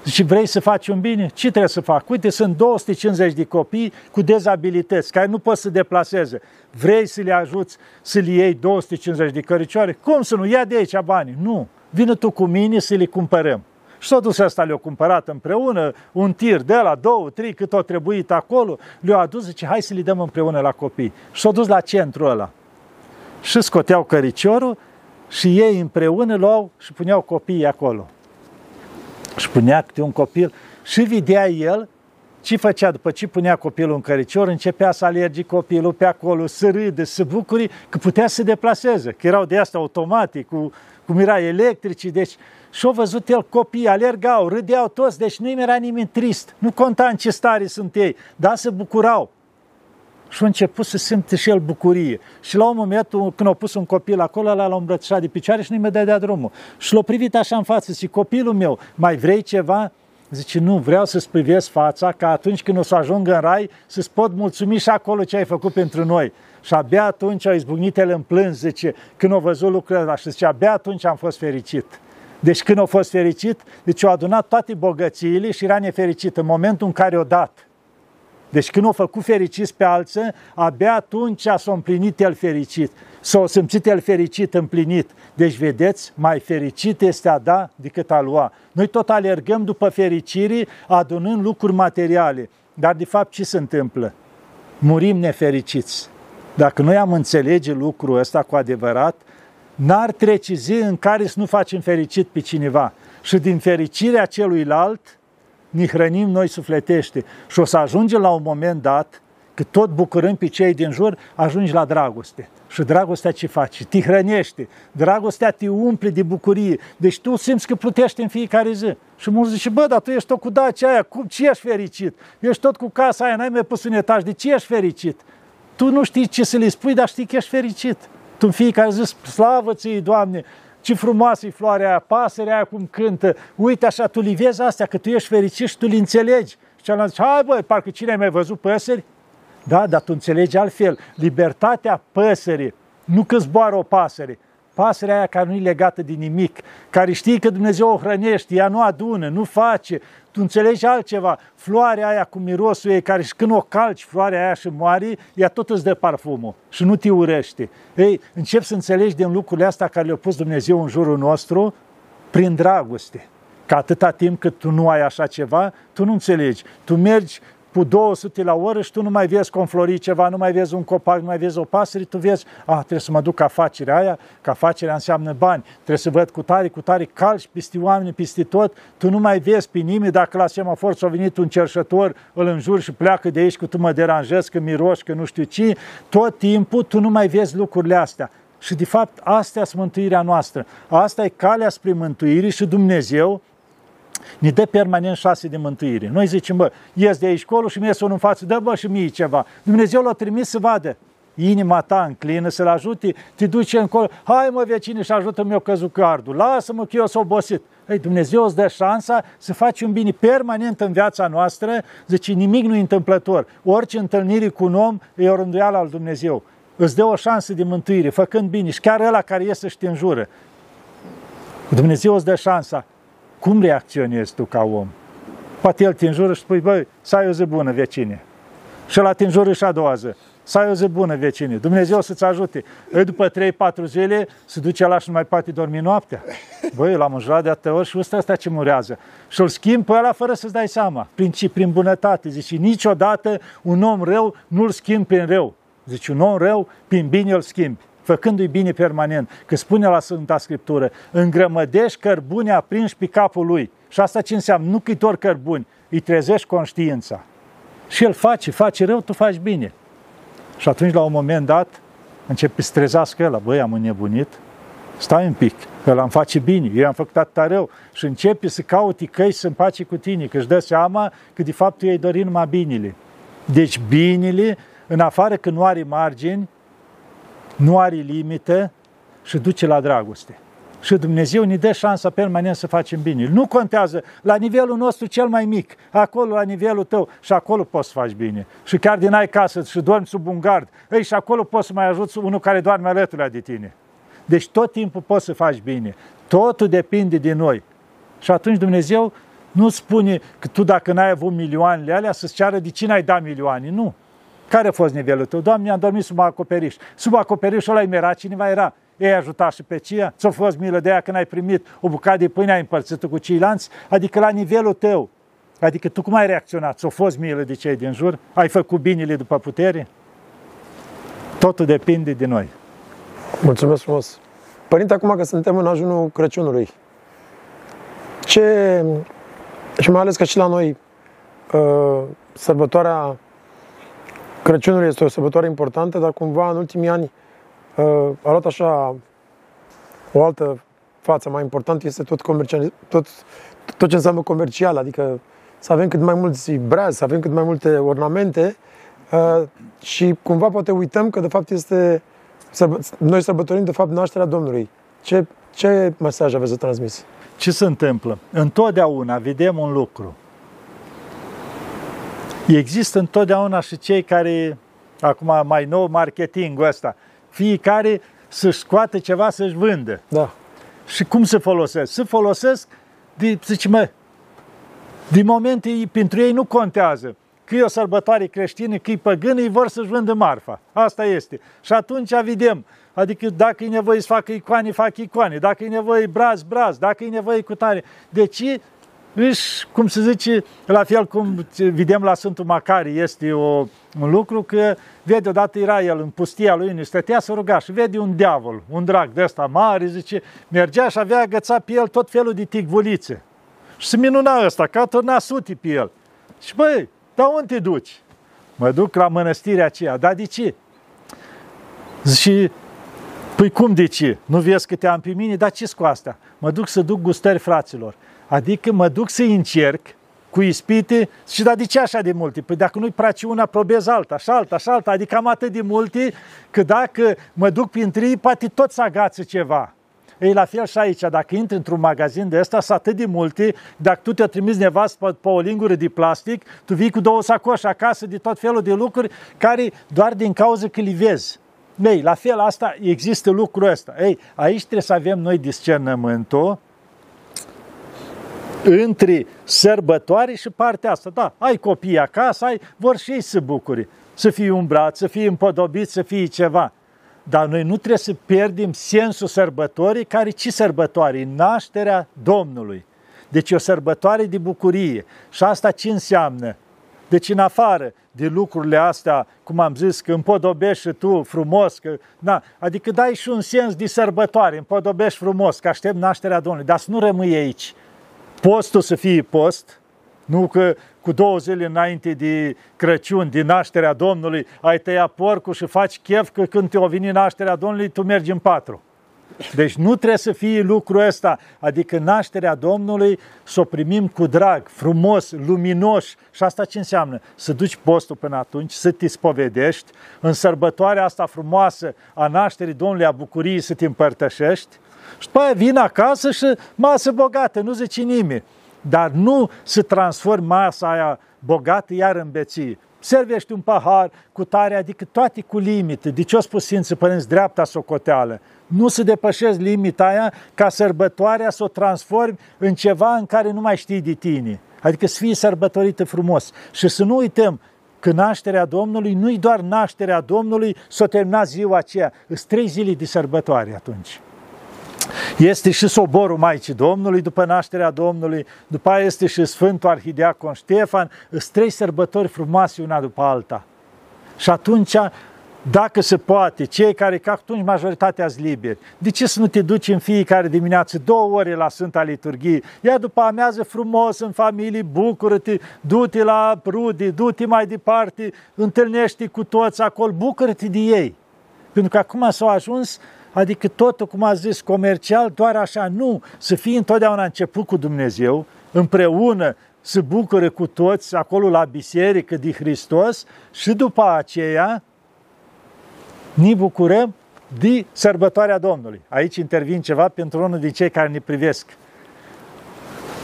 Zice, vrei să faci un bine? Ce trebuie să fac? Uite, sunt 250 de copii cu dezabilități, care nu pot să deplaseze. Vrei să le ajuți să le iei 250 de căricioare? Cum să nu? Ia de aici banii. Nu. Vină tu cu mine să le cumpărăm. Și s-a dus ăsta, le-a cumpărat împreună, un tir de la două, trei, cât o trebuit acolo, le-a adus, zice, hai să le dăm împreună la copii. Și s-a dus la centru ăla și scoteau căriciorul și ei împreună luau și puneau copiii acolo. Și punea câte un copil și vedea el ce făcea după ce punea copilul în căricior, începea să alergi copilul pe acolo, să râde, să bucuri că putea să se deplaseze, că erau de asta automatic, cu, cum era electrici, deci și-au văzut el copii, alergau, râdeau toți, deci nu era nimeni trist, nu conta în ce stare sunt ei, dar se bucurau și a început să simte și el bucurie. Și la un moment, când a pus un copil acolo, l-a îmbrățișat de picioare și nu-i mai dădea drumul. Și l-a privit așa în față și copilul meu, mai vrei ceva? Zice, nu, vreau să-ți privesc fața ca atunci când o să ajung în rai să-ți pot mulțumi și acolo ce ai făcut pentru noi. Și abia atunci a izbucnit el în plâns, zice, când a văzut lucrurile ăla și zice, abia atunci am fost fericit. Deci când a fost fericit, deci a adunat toate bogățiile și era nefericit în momentul în care o dat. Deci când o făcut fericiți pe alții, abia atunci s-a împlinit el fericit. S-a simțit el fericit, împlinit. Deci, vedeți, mai fericit este a da decât a lua. Noi tot alergăm după fericire, adunând lucruri materiale. Dar, de fapt, ce se întâmplă? Murim nefericiți. Dacă noi am înțelege lucrul ăsta cu adevărat, n-ar trece zi în care să nu facem fericit pe cineva. Și din fericirea celuilalt, ne hrănim noi sufletește și o să ajungem la un moment dat că tot bucurând pe cei din jur, ajungi la dragoste. Și dragostea ce face? Te hrănește. Dragostea te umple de bucurie. Deci tu simți că plutești în fiecare zi. Și mulți zice, bă, dar tu ești tot cu dacia aia, cum, ce ești fericit? Ești tot cu casa aia, n-ai mai pus un etaj, de ce ești fericit? Tu nu știi ce să le spui, dar știi că ești fericit. Tu în fiecare zi, slavă ție, Doamne, ce frumoasă e floarea aia, pasărea aia cum cântă, uite așa, tu li vezi astea, că tu ești fericit și tu li înțelegi. Și celălalt zice, hai băi, parcă cine ai mai văzut păsări? Da, dar tu înțelegi altfel. Libertatea păsării, nu că zboară o pasăre, pasărea aia care nu e legată de nimic, care știe că Dumnezeu o hrănește, ea nu adună, nu face, tu înțelegi altceva. Floarea aia cu mirosul ei, care și când o calci, floarea aia și moare, ea tot îți dă parfumul și nu te urește. Ei, încep să înțelegi din lucrurile astea care le-a pus Dumnezeu în jurul nostru prin dragoste. Că atâta timp cât tu nu ai așa ceva, tu nu înțelegi. Tu mergi cu 200 la oră și tu nu mai vezi conflori ceva, nu mai vezi un copac, nu mai vezi o pasăre, tu vezi, a, trebuie să mă duc afacerea aia, că afacerea înseamnă bani, trebuie să văd cu tare, cu tare, calci peste oameni, peste tot, tu nu mai vezi pe nimeni, dacă la semafor s-a venit un cerșător, îl înjuri și pleacă de aici, că tu mă deranjezi, că miroși, că nu știu ce, tot timpul tu nu mai vezi lucrurile astea. Și de fapt, astea sunt mântuirea noastră. Asta e calea spre mântuire și Dumnezeu ne dă permanent șase de mântuire. Noi zicem, bă, ies de aici colo și mi ies unul în față, dă bă și mie ceva. Dumnezeu l-a trimis să vadă inima ta înclină să-l ajute, te duce încolo, hai mă vecine și ajută-mi eu căzut cardul, lasă-mă că eu s-o obosit. Ei, Dumnezeu îți dă șansa să faci un bine permanent în viața noastră, zice, nimic nu e întâmplător. Orice întâlnire cu un om e o rânduială al Dumnezeu. Îți dă o șansă de mântuire, făcând bine și chiar ăla care iese și te înjură. Dumnezeu îți dă șansa cum reacționezi tu ca om? Poate el te înjură și spui, băi, să ai o zi bună, vecine. Și la te înjură și a doua zi. Să ai o zi bună, vecine. Dumnezeu să-ți ajute. Ei, după 3-4 zile, se duce la și nu mai poate dormi noaptea. Băi, l-am înjurat de atâtea ori și ăsta asta ce murează. Și îl schimb pe ăla fără să-ți dai seama. Prin, prin bunătate. Zice, niciodată un om rău nu-l schimb prin rău. Zice, un om rău, prin bine îl schimbi făcându-i bine permanent. Că spune la Sfânta Scriptură, îngrămădești cărbune aprinși pe capul lui. Și asta ce înseamnă? Nu că-i doar cărbuni, îi trezești conștiința. Și el face, face rău, tu faci bine. Și atunci, la un moment dat, începe să trezească el, băi, am înnebunit, stai un pic, că l-am face bine, eu am făcut atâta rău și începe să cauti căi să împace cu tine, că își dă seama că de fapt tu ei dori numai binele. Deci binele, în afară că nu are margini, nu are limite și duce la dragoste. Și Dumnezeu ne dă șansa permanent să facem bine. Nu contează la nivelul nostru cel mai mic, acolo la nivelul tău și acolo poți să faci bine. Și chiar din ai casă și dormi sub un gard, ei, și acolo poți să mai ajuți unul care doarme alături de tine. Deci tot timpul poți să faci bine. Totul depinde de noi. Și atunci Dumnezeu nu spune că tu dacă n-ai avut milioanele alea să-ți ceară de cine ai dat milioane. Nu. Care a fost nivelul tău? Doamne, am dormit sub acoperiș. Sub acoperișul ăla era cineva era. Ei ajuta și pe cia? Ți-a fost milă de ea când ai primit o bucată de pâine, ai împărțit cu ceilalți? Adică la nivelul tău. Adică tu cum ai reacționat? Ți-a fost milă de cei din jur? Ai făcut binele după putere? Totul depinde de noi. Mulțumesc frumos. Părinte, acum că suntem în ajunul Crăciunului, ce, și mai ales că și la noi, uh, sărbătoarea Crăciunul este o sărbătoare importantă, dar cumva în ultimii ani uh, a luat așa o altă față mai importantă, este tot, comercial, tot, tot ce înseamnă comercial, adică să avem cât mai mulți brazi, să avem cât mai multe ornamente uh, și cumva poate uităm că de fapt este, noi sărbătorim de fapt nașterea Domnului. Ce, ce mesaj aveți de transmis? Ce se întâmplă? Întotdeauna vedem un lucru Există întotdeauna și cei care, acum mai nou, marketingul ăsta, fiecare să-și scoate ceva să-și vândă. Da. Și cum se folosesc? Se folosesc, de, zice, mă, din moment pentru ei nu contează că e o sărbătoare creștină, că e păgână, ei vor să-și vândă marfa. Asta este. Și atunci vedem, adică dacă e nevoie să facă icoane, fac icoane, dacă e nevoie braz, braz, dacă e nevoie cu tare. Deci își, cum se zice, la fel cum vedem la Sfântul Macari, este o, un lucru că vede odată era el în pustia lui, unde stătea să ruga și vede un diavol, un drag de ăsta mare, zice, mergea și avea agățat pe el tot felul de ticvulițe. Și se minuna ăsta, că turna suti pe el. Și băi, dar unde te duci? Mă duc la mănăstirea aceea. Dar de ce? Și Păi cum de ce? Nu vezi că te am pe mine? Dar ce cu asta? Mă duc să duc gustări fraților. Adică mă duc să încerc cu ispite și da, de ce așa de multe? Păi dacă nu-i place una, probez alta, și alta, și alta, adică am atât de multe că dacă mă duc printre ei, poate tot să agață ceva. Ei, la fel și aici, dacă intri într-un magazin de ăsta, sunt atât de multe, dacă tu te-o trimiți nevastă pe, pe o lingură de plastic, tu vii cu două sacoși acasă de tot felul de lucruri care doar din cauza că le vezi. Ei, la fel asta, există lucrul ăsta. Ei, aici trebuie să avem noi discernământul între sărbătoare și partea asta. Da, ai copii acasă, ai, vor și ei să bucuri, să fie umbrat, să fie împodobit, să fie ceva. Dar noi nu trebuie să pierdem sensul sărbătorii, care ce sărbătoare? Nașterea Domnului. Deci e o sărbătoare de bucurie. Și asta ce înseamnă? Deci în afară de lucrurile astea, cum am zis, că împodobești și tu frumos, că, na, adică dai și un sens de sărbătoare, împodobești frumos, că aștept nașterea Domnului, dar să nu rămâi aici. Postul să fie post, nu că cu două zile înainte de Crăciun, din nașterea Domnului, ai tăiat porcul și faci chef că când te-o veni nașterea Domnului, tu mergi în patru. Deci nu trebuie să fie lucrul ăsta, adică nașterea Domnului să o primim cu drag, frumos, luminos. Și asta ce înseamnă? Să duci postul până atunci, să te spovedești, în sărbătoarea asta frumoasă a nașterii Domnului, a bucuriei să te împărtășești și după aia vin acasă și masă bogată, nu zice nimeni. Dar nu să transformi masa aia bogată iar în beție servești un pahar cu tare, adică toate cu limite. De ce au spus Sfinții Părinți dreapta socoteală? Nu să depășezi limita aia ca sărbătoarea să o transformi în ceva în care nu mai știi de tine. Adică să fie sărbătorită frumos. Și să nu uităm că nașterea Domnului nu-i doar nașterea Domnului, s-o termina ziua aceea. Sunt trei zile de sărbătoare atunci. Este și soborul Maicii Domnului după nașterea Domnului, după aia este și Sfântul Arhidiacon Ștefan, sunt trei sărbători frumoase una după alta. Și atunci, dacă se poate, cei care, ca atunci majoritatea sunt liberi, de ce să nu te duci în fiecare dimineață două ore la Sfânta Liturghie? Ia după amiază frumos în familie, bucură-te, du-te la rude, du-te mai departe, întâlnește cu toți acolo, bucură-te de ei. Pentru că acum s-au ajuns Adică totul, cum a zis, comercial, doar așa, nu, să fie întotdeauna început cu Dumnezeu, împreună, să bucure cu toți acolo la biserică de Hristos și după aceea ne bucurăm de sărbătoarea Domnului. Aici intervin ceva pentru unul din cei care ne privesc.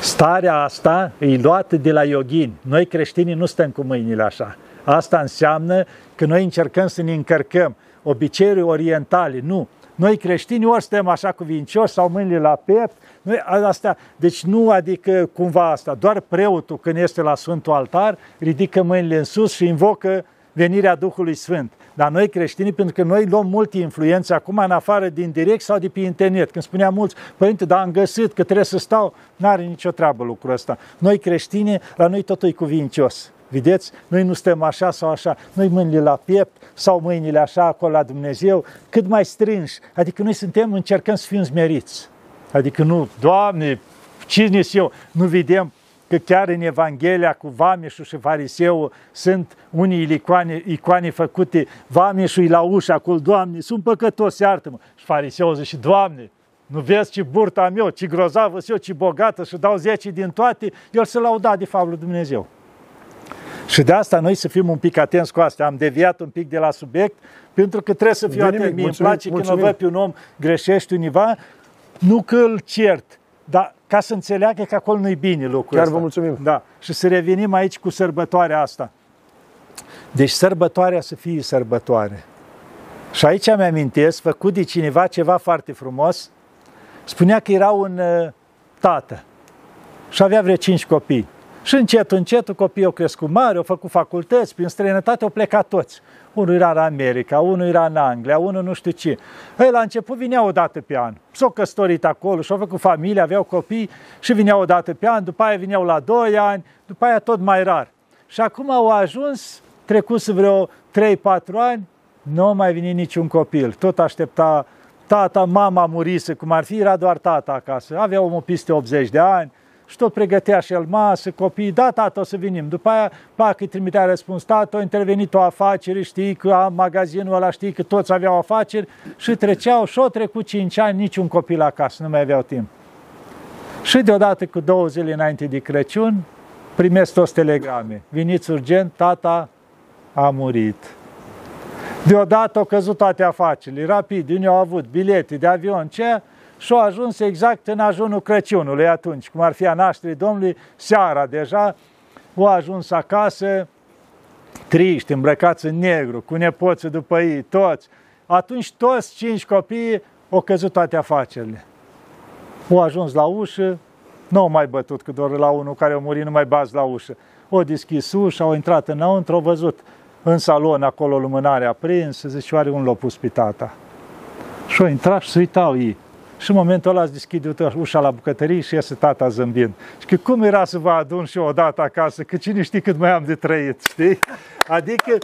Starea asta e luată de la yogini. Noi creștinii nu stăm cu mâinile așa. Asta înseamnă că noi încercăm să ne încărcăm obiceiuri orientale. Nu. Noi creștini ori suntem așa cuvincioși sau mâinile la piept, noi, asta, deci nu adică cumva asta, doar preotul când este la Sfântul Altar ridică mâinile în sus și invocă venirea Duhului Sfânt. Dar noi creștini, pentru că noi luăm multe influențe acum în afară din direct sau de pe internet. Când spunea mulți, părinte, dar am găsit că trebuie să stau, n-are nicio treabă lucrul ăsta. Noi creștini, la noi totul e cuvincios. Vedeți? Noi nu stăm așa sau așa, noi mâinile la piept sau mâinile așa acolo la Dumnezeu, cât mai strânși. Adică noi suntem, încercăm să fim smeriți. Adică nu, Doamne, cine eu? Nu vedem că chiar în Evanghelia cu Vameșul și Fariseu sunt unii icoane, icoane făcute, Vameșul e la ușă acolo, Doamne, sunt păcătos, iartă-mă. Și Fariseu zice, Doamne, nu vezi ce burta meu, ce grozavă eu, ce bogată și dau zece din toate, el se lauda de fapt lui Dumnezeu. Și de asta noi să fim un pic atenți cu asta. Am deviat un pic de la subiect, pentru că trebuie să fiu atent. Mie îmi place mulțumim. când văd pe un om greșește univa, nu că îl cert, dar ca să înțeleagă că acolo nu-i bine lucrul Chiar ăsta. vă mulțumim. Da. Și să revenim aici cu sărbătoarea asta. Deci sărbătoarea să fie sărbătoare. Și aici mi-amintesc, făcut de cineva ceva foarte frumos, spunea că era un uh, tată și avea vreo cinci copii. Și încet, încet, copiii au crescut mari, au făcut facultăți, prin străinătate au plecat toți. Unul era în America, unul era în Anglia, unul nu știu ce. Ei, la început vinea o dată pe an. S-au căsătorit acolo și-au făcut familie, aveau copii și vineau o dată pe an, după aia vineau la 2 ani, după aia tot mai rar. Și acum au ajuns, trecut vreo 3-4 ani, nu mai vine niciun copil. Tot aștepta tata, mama murise, cum ar fi, era doar tata acasă. Avea omul peste 80 de ani, și tot pregătea și el masă, copii, da, tată, o să venim. După aia, pac, îi trimitea răspuns, tată, a intervenit o afacere, știi că am magazinul ăla, știi că toți aveau afaceri și treceau și o trecut 5 ani, niciun copil acasă, nu mai aveau timp. Și deodată, cu două zile înainte de Crăciun, primesc toți telegrame. Veniți urgent, tata a murit. Deodată au căzut toate afacerile, rapid, unii au avut bilete de avion, ce? Și au ajuns exact în ajunul Crăciunului atunci, cum ar fi a nașterii Domnului, seara deja, au ajuns acasă, triști, îmbrăcați în negru, cu nepoții după ei, toți. Atunci toți cinci copii au căzut toate afacerile. Au ajuns la ușă, nu au mai bătut, că doar la unul care a murit nu mai bați la ușă. Au deschis ușa, au intrat înăuntru, au văzut în salon acolo lumânarea aprinsă, zice, oare un l-a pus pe tata? Și au intrat și se uitau ei. Și în momentul ăla îți deschide ușa la bucătărie și iese tata zâmbind. Și că cum era să vă adun și eu odată acasă, că cine știe cât mai am de trăit, știi? Adică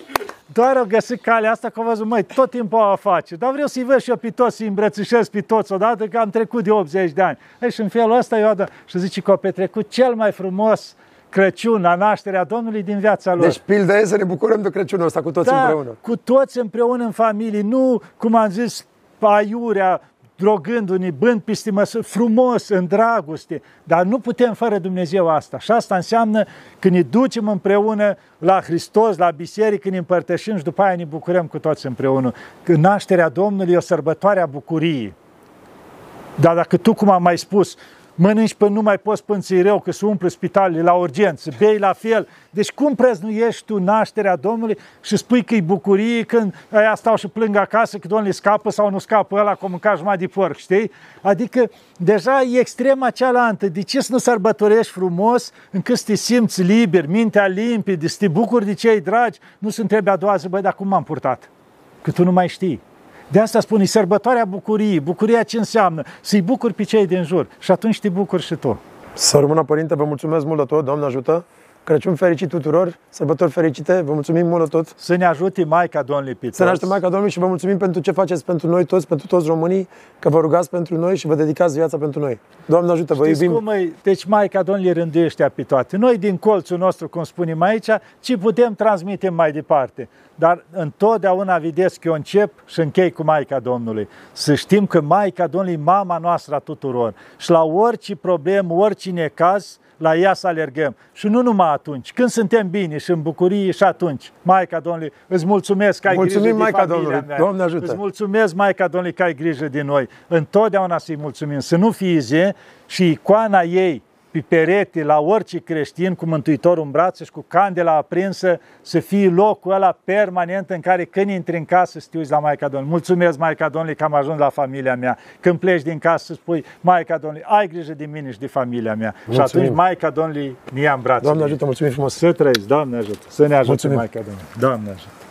doar au găsit calea asta că au văzut, măi, tot timpul o face. Dar vreau să-i văd și eu pe toți, să-i îmbrățișez pe toți odată, că am trecut de 80 de ani. Ei, și în felul ăsta eu adă, și zice că au petrecut cel mai frumos Crăciun, la nașterea Domnului din viața lor. Deci pilda e să ne bucurăm de Crăciunul ăsta cu toți da, împreună. cu toți împreună în familie, nu, cum am zis, aiurea, drogându-ne, bând pistimă, frumos, în dragoste. Dar nu putem fără Dumnezeu asta. Și asta înseamnă că ne ducem împreună la Hristos, la biserică, ne împărtășim și după aia ne bucurăm cu toți împreună. Că nașterea Domnului e o sărbătoare a bucuriei. Dar dacă tu, cum am mai spus, mănânci până nu mai poți pânți rău, că se umple spitalele la urgență, bei la fel. Deci cum preznuiești tu nașterea Domnului și spui că e bucurie când aia stau și plâng acasă că Domnul scapă sau nu scapă ăla cum mânca jumătate de porc, știi? Adică deja e extrema cealaltă. De ce să nu sărbătorești frumos încât să te simți liber, mintea limpede, să te bucuri de cei dragi, nu se întrebe a doua zi, băi, dar cum m-am purtat? Că tu nu mai știi. De asta spune sărbătoarea bucuriei. Bucuria ce înseamnă? Să-i bucuri pe cei din jur. Și atunci te bucuri și tu. Să rămână, Părinte, vă mulțumesc mult de tot, Doamne ajută. Crăciun fericit tuturor, sărbători fericite, vă mulțumim mult tot. Să ne ajute Maica Domnului Pitos. Să ne ajute Maica Domnului și vă mulțumim pentru ce faceți pentru noi toți, pentru toți românii, că vă rugați pentru noi și vă dedicați viața pentru noi. Doamne ajută, vă Știți iubim. Cum e? Deci Maica Domnului rânduiește pe toate. Noi din colțul nostru, cum spunem aici, ce putem transmite mai departe. Dar întotdeauna vedeți că eu încep și închei cu Maica Domnului. Să știm că Maica Domnului e mama noastră a tuturor. Și la orice problemă, orice necaz, la ea să alergăm. Și nu numai atunci, când suntem bine și în bucurie și atunci. Maica Domnului, îți mulțumesc că ai Mulțumim, grijă Maica de familia Domnului. mea. Doamne ajută. Îți mulțumesc, Maica Domnului, că ai grijă de noi. Întotdeauna să-i mulțumim, să nu fie zi și icoana ei pe perete la orice creștin cu Mântuitorul în brațe și cu candela aprinsă să fie locul ăla permanent în care când intri în casă să te uiți la Maica Domnului. Mulțumesc, Maica Domnului, că am ajuns la familia mea. Când pleci din casă să spui, Maica Domnului, ai grijă de mine și de familia mea. Mulțumim. Și atunci Maica Domnului ne ia în brațe. Doamne ajută, mulțumim frumos. Să trăiți, Doamne ajută. Să ne ajute Mulțumim. Maica Domnului. Doamne ajută.